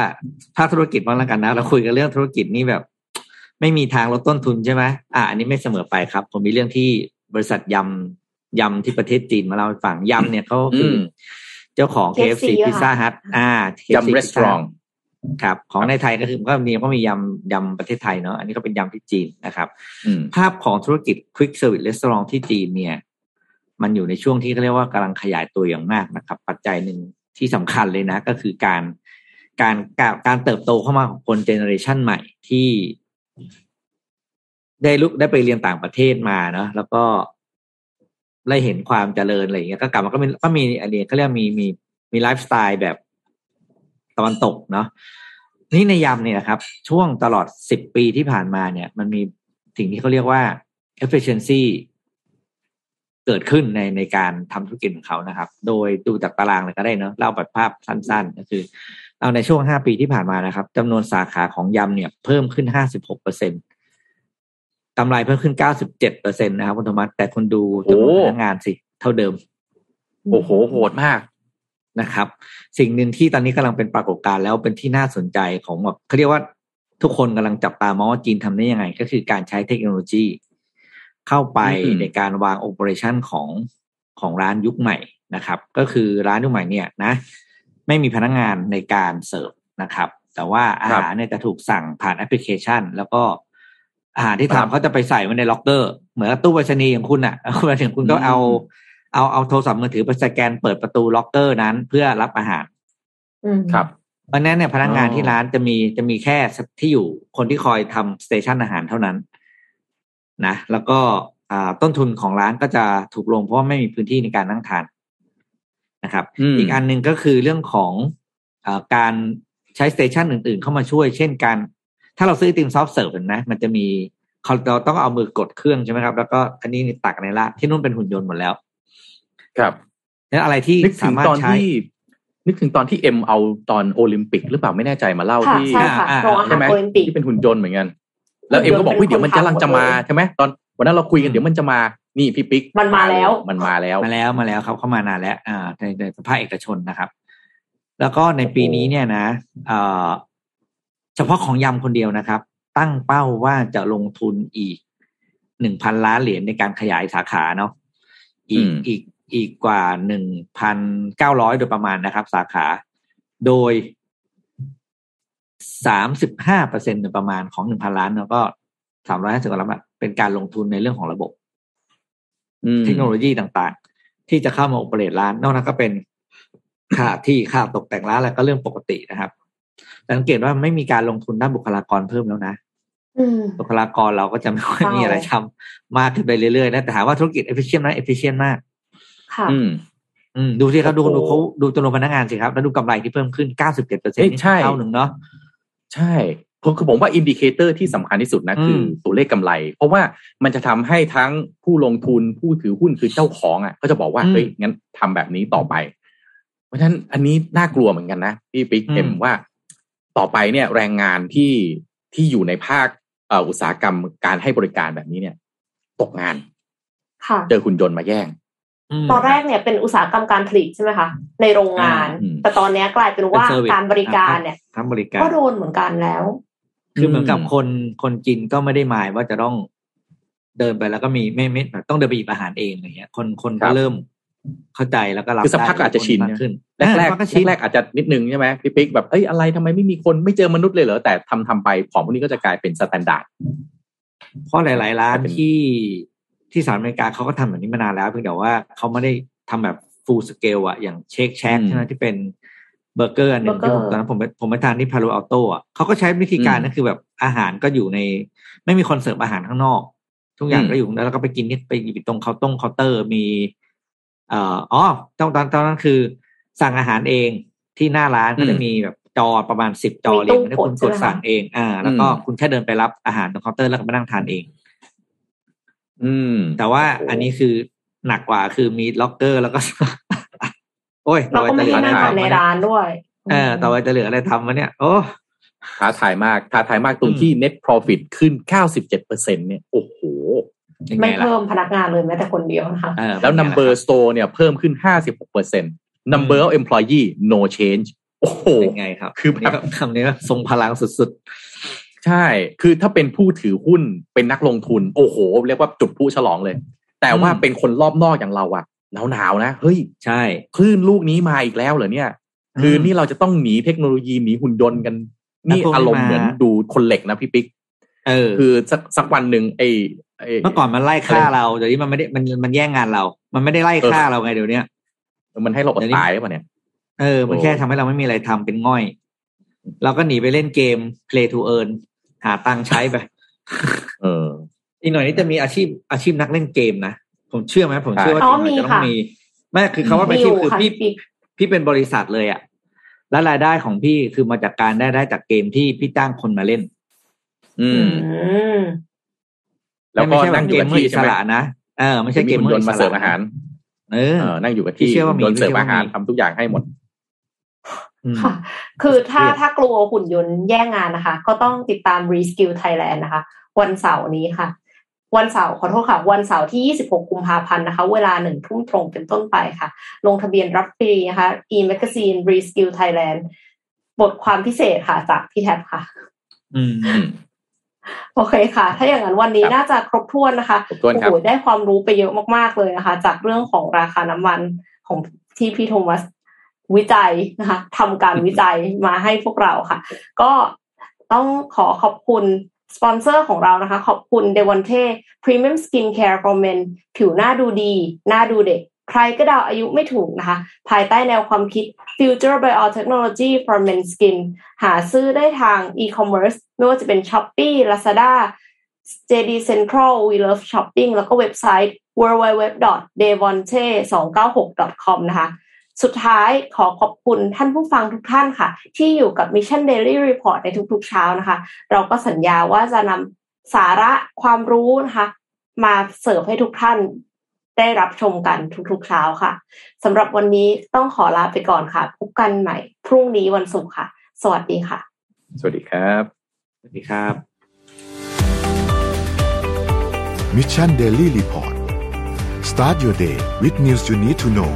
ภาคธุรกิจบ้างแล้วกันนะ เราคุยกันเรื่องธุรกิจนี่แบบ ไม่มีทางลดต้นทุนใช่ไหมอ่าอันนี้ไม่เสมอไปครับ ผมมีเรื่องที่บริษัทยำยำที่ประเทศจีนมาเล่าให้ฟังยำเนี่ยเขาคืออมเจ้าของ KFC KFC พิซซ่าฮัทอ่า KFC ยำรีสอร์ทครับของในไทยก็คือก็มีก็มียำยำประเทศไทยเนาะอันนี้ก็เป็นยำที่จีนนะครับอืมภาพของธุรกิจ Quick Service Restaurant ที่จีนเนี่ย มันอยู่ในช่วงที่เขาเรียกว่ากำลังขยายตัวอย่างมากนะครับ ปัจจัยหนึ่งที่สำคัญเลยนะ ก็คือการ การการการเติบโตเข้ามาของคน generation ใหม่ที่ได้ลุกได้ไปเรียนต่างประเทศมาเนาะแล้วก็ได้เห็นความเจริญอะไรอย่างเงี้ยก็กลับมาก็มีก็มีอันนี้เขาเรียกมีมีมีไลฟ์สไตล์แบบตะวันตกเนาะนี่ในยำเนี่ยครับ ช่วงตลอดสิบปีที่ผ่านมาเนี่ย มันมีสิ่งที่เขาเรียกว่า efficiency เกิดขึ้นในในการทำธุรกิจของเขานะครับ โดยดูจากตารางเลยก็ได้เนอะเล่าแบบภาพสั้น ๆ ก็คือ เอาในช่วงห้าปีที่ผ่านมานะครับจำนวนสาขาของยำเนี่ย เพิ่มขึ้นห้าสิบหกเปอร์เซ็นกำไรเพิ่มขึ้นเก้าสิบเจ็ดเปอร์เซ็นตนะครับคุณธรรมัสแต่คุณดูจำนวนโอ้พนักงานสิ เท่าเดิม โอ้โหโหดมากนะครับ สิ่งหนึ่งที่ตอนนี้กำลังเป็นปรากฏการณ์แล้วเป็นที่น่าสนใจของแบบเขาเรียกว่าทุกคนกำลังจับตามองว่าจีนทำได้ยังไง ก็คือการใช้เทคโนโลยี เข้าไปอืมในการวาง operation ของของร้านยุคใหม่นะครับ ก็คือร้านยุคใหม่เนี่ยนะ ไม่มีพนักงานในการเสิร์ฟนะครับ แต่ว่าอาหารเนี่ยจะถูกสั่งผ่านแอปพลิเคชัน แล้วก็อาหารที่ครับทำเขาจะไปใส่ไว้ในล็อกเกอร์ เหมือนกับตู้ไปรษณีย์ของคุณอะคุณมาถึงคุณก็เอา เอาเอาโทรศัพท์มือถือไปสแกนเปิดประตูล็อกเกอร์นั้นเพื่อรับอาหารอืมครับเพราะฉะนั้นเนี่ยพนักงานอ๋อที่ร้านจะมีจะมีแค่ที่อยู่คนที่คอยทำ station อาหารเท่านั้นนะแล้วก็อ่าต้นทุนของร้านก็จะถูกลงเพราะว่าไม่มีพื้นที่ในการนั่งทาน นะครับอืมอีกอันหนึ่งก็คือเรื่องของอาการใช้ station อื่น ๆ เข้ามาช่วย เช่นการ ถ้าเราซื้อไอติม soft serve นะ มันจะมีเราต้องเอามือกดเครื่องใช่ไหมครับ แล้วก็อันนี้ตักในละที่นู่นเป็นหุ่นยนต์หมดแล้ว ครับแล้วอะไรที่นึกถึสางมารถตอนใช้ที่นึกถึงตอนที่เอ็มเอาตอนโอลิมปิกหรือเปล่าไม่แน่ใจมาเล่าค่ะที่ใช่ค่ะอ่าโรงอาใช่หารไหมโอลิมปิกที่เป็นหุ่นยนต์เหมือนกัน แล้วเอ็มก็บอกหุ่นยนต์ว่าเดี๋ยวมันเป็นคนกำลังจะมาทำหมดเลยใช่ไหมตอนวันนั้นเราคุยกันเดี๋ยวมันจะมา นี่พี่ปิ๊กมันมาแล้ว มันมาแล้วมาแล้วมาแล้วครับ เข้ามานานแล้ว อ่าในในภาคเอกชนนะครับ แล้วก็ในปีนี้เนี่ยนะเอ่อเฉพาะของยำคนเดียวนะครับ ตั้งเป้าว่าจะลงทุนอีกหนึ่งพันล้านเหรียญในการขยายสาขาเนาะอีกอืมอีกอีกกว่าหนึ่งพันเก้าร้อยโดยประมาณนะครับ สาขา โดยสามสิบห้าเปอร์เซ็นต์โดยประมาณของหนึ่งพันล้านแล้วก็สามร้อยห้าสิบกว่าล้านบาทเป็นการลงทุนในเรื่องของระบบอืม เทคโนโลยีต่างๆ ที่จะเข้ามาโอเปเรตร้าน นอกนั้นก็เป็นค่าที่ค่าตกแต่งร้านอะไรก็เรื่องปกตินะครับแต่สังเกตว่าไม่มีการลงทุนด้านบุคลากรเพิ่มแล้วนะอืมบุคลากรเราก็จะไม่ค่อยใช่มีอะไรทำมากขึ้นไปเรื่อยๆนะแต่ถามว่าธุรกิจ efficient ไหม efficient มาก ค่ะ อืมอืมดูสิครับดูโอ้ดูโหเขาดูจำนวนพนักงานสิครับ แล้วดูกำไรที่เพิ่มขึ้น97เปอร์เซ็นต์เอ้ยใช่เท่าหนึ่งเนาะใช่ผม คือผมว่า indicator ที่สำคัญที่สุดนะอืมคือตัวเลขกำไร เพราะว่ามันจะทำให้ทั้งผู้ลงทุนผู้ถือหุ้นคือเจ้าของอะก็จะบอกว่าเฮ้ยงั้นทำแบบนี้ต่อไป เพราะฉะนั้นอันนี้น่ากลัวเหมือนกันนะพี่ปิ๊กเอ็มว่าต่อไปเนี่ยแรงงานที่ที่อยู่ในภาคเอ่ออุตสาหกรรมการให้บริการแบบนี้เนี่ย ตกงานค่ะเจอหุ่นยนต์มาแย่งมตอนแรกเนี่ยเป็นอุตสาหกรรมการผลิตใช่ไหมคะในโรงงานอืมแต่ตอนเนี้ยกลายเป็นว่าเป็น service การบริการเนี่ยทำบริการก็โดนเหมือนกันแล้ว คือเหมือนกับคนคนกินก็ไม่ได้หมายว่าจะต้องเดินไปแล้วก็มีไม่ไม่แบบต้องเดินไปหยิบอาหารเองอะไรเงี้ย คนคนก็ครับเริ่มเข้าใจแล้วก็รับคือสักพักได้อาจจะชินมากขึ้นแรกแรกอะมันก็ชินแรกๆอาจจะนิดนึงใช่ไหมพี่ปิ๊กแบบเอ้ยอะไรทำไมไม่มีคนไม่เจอมนุษย์เลยเหรอแต่ทำทำไปของพวกนี้ก็จะกลายเป็น standardเพราะหลาย ๆ ร้านเป็นที่ที่สหรัฐอเมริกาเขาก็ทำแบบนี้มานานแล้วเพียงแต่ว่าเขาไม่ได้ทำแบบ full scale อะอย่าง Shake Shack ใช่ไหมที่เป็น เบอร์เกอร์อันหนึ่งที่ผมเบอร์เกอร์ตอนนั้นผมไปผมไปทานที่ Palo Alto อะเขาก็ใช้วิธีการนั่นคือแบบอาหารก็อยู่ใน ไม่มีคนเสิร์ฟอาหารข้างนอก ทุกอย่างก็อยู่แล้วก็ไปกินที่ไปหยิบตรงเคาน์ต้งเคาน์เตอร์มี เอ่ออ๋อตอนตอนตอนนั้นคือ สั่งอาหารเองที่หน้าร้านก็จะมีแบบจอประมาณสิบจอมีเรียตู้งกันให้คุณกดใช่กไหมดคะสั่งเอง อ่า แล้วก็คุณแค่เดินไปรับอาหารตรงเคาน์เตอร์แล้วก็มานั่งทานเอง อืม แต่ว่าโอ้โหอันนี้คือหนักกว่าคือมีล็อกเกอร์แล้วก็ โอ้ยเราก็ไม่ให้นั่งต่อในไปจะเหลืออะไรทำวะร้านด้วยเออต่อไปจะเหลืออะไรทำวะเนี่ย โอ้ท้าทายมากท้าทายมากตรงที่ net profit ขึ้น 97เปอร์เซ็นเนี่ย โอ้โหยังไงไม่ล่ะเพิ่มพนักงานเลยแม้แต่คนเดียวนะคะเออแล้ว number store เนี่ยเพิ่มขึ้น 56เปอร์เซ็น number of employee no change โอ้โหเป็นไงครับ คือแบบนี่ก็คำนี้ก็ทรงพลังสุดใช่ คือถ้าเป็นผู้ถือหุ้นเป็นนักลงทุน โอ้โห เรียกว่าจุดผู้ฉลองเลย แต่ว่าอืมเป็นคนรอบนอกอย่างเราอะ หนาวหนาวๆนะ เฮ้ยๆใช่ คลื่นลูกนี้มาอีกแล้วเหรอเนี่ย คืออืมนี่เราจะต้องหนีเทคโนโลยีหนีหุ่นยนต์กัน นี่แล้วพวกนี้อารมณ์มาเหมือนดูคนเหล็กนะพี่ปิ๊กเออ คือสักสักวันหนึ่งไอ้ไอ้เมื่อก่อนมันไล่ฆ่าเราเดี๋ยวนี้มันไม่ได้มันมันแย่งงานเรา มันไม่ได้ไล่ฆ่าเราไงเดี๋ยวเนี้ยมันให้เราอดเดี๋ยวนี้ตายหรือเปล่าเนี่ย เออ มันโอ้แค่ทำให้เราไม่มีอะไรทำเป็นง่อย เราก็หนีไปเล่นเกม play to earn หาตังค์ใช้ไป เออ อีกหน่อยนี่จะมีอาชีพอาชีพนักเล่นเกมนะ ผมเชื่อไหมผมเชื่อว่าอ๋ออีกหน่อยจะต้อมีค่ะงมีไม่คือคำว่าเป็นอาชีพคือค่ะพี่พี่พี่เป็นบริษัทเลยอะแล้วรายได้ของพี่คือมาจากการได้ได้จากเกมที่พี่จ้างคนมาเล่น อือืมมแล้วก็ไม่ใช่นั่งอยู่เกกับมเมอที่ร์อิใช่สไหมระนะเออไม่ใช่เกมมีเมอหุ่นยร์นอิต์สมาระเสิร์ฟอาหาร เออเออนั่งอยู่กับพี่ที่เชื่อว่ามีหุ่นยนต์เสิร์ฟพี่เชื่อว่าอาหารมีทำทุกอย่างให้หมดอืมค่ะ คือถ้าเครียดถ้ากลัวหุ่นยนต์แย่งงานนะคะ ก็ต้องติดตาม Reskill Thailand นะคะ วันเสาร์นี้ค่ะ วันเสาร์ขอโทษค่ะ วันเสาร์ที่ 26 กุมภาพันธ์นะคะ เวลาหนึ่งทุ่มตรงเป็นต้นไปค่ะ ลงทะเบียนรับฟรีนะคะ e-magazine Reskill Thailand บทความพิเศษค่ะ จากพี่แท็บค่ะ อืมอืมโอเคค่ะ ถ้าอย่างนั้นวันนี้ครับน่าจะครบถ้วนนะคะครบถ้วนครับโอ้โหได้ความรู้ไปเยอะมากๆเลยนะคะ จากเรื่องของราคาน้ำมันของที่พี่โทมัสวิจัยนะคะทำการวิจัยมาให้พวกเราค่ะ ก็ต้องขอขอบคุณ สปอนเซอร์ของเรานะคะ ขอบคุณ d e v o n t e Premium Skin Care for Men ผิวหน้าดูดี หน้าดูเด็ก ใครก็เดาอายุไม่ถูกนะคะ ภายใต้แนวความคิด Future Biotechnology for Men Skin หาซื้อได้ทาง e-commerce ไม่ว่าจะเป็น Shopee Lazada JD Central We Love Shopping แล้วก็เว็บไซต์ www.devonte296.com นะคะ สุดท้ายขอขอบคุณท่านผู้ฟังทุกท่านค่ะ ที่อยู่กับ Mission Daily Report ในทุกๆเช้านะคะ เราก็สัญญาว่าจะนำสาระความรู้นะคะ มาเสิร์ฟให้ทุกท่านได้รับชมกันทุกๆเช้าค่ะสำหรับวันนี้ต้องขอลาไปก่อนค่ะพบกันใหม่ พรุ่งนี้วันศุกร์ค่ะ สวัสดีค่ะ สวัสดีครับ สวัสดีครับมิชชันเดลี่รีพอร์ต start your day with news you need to know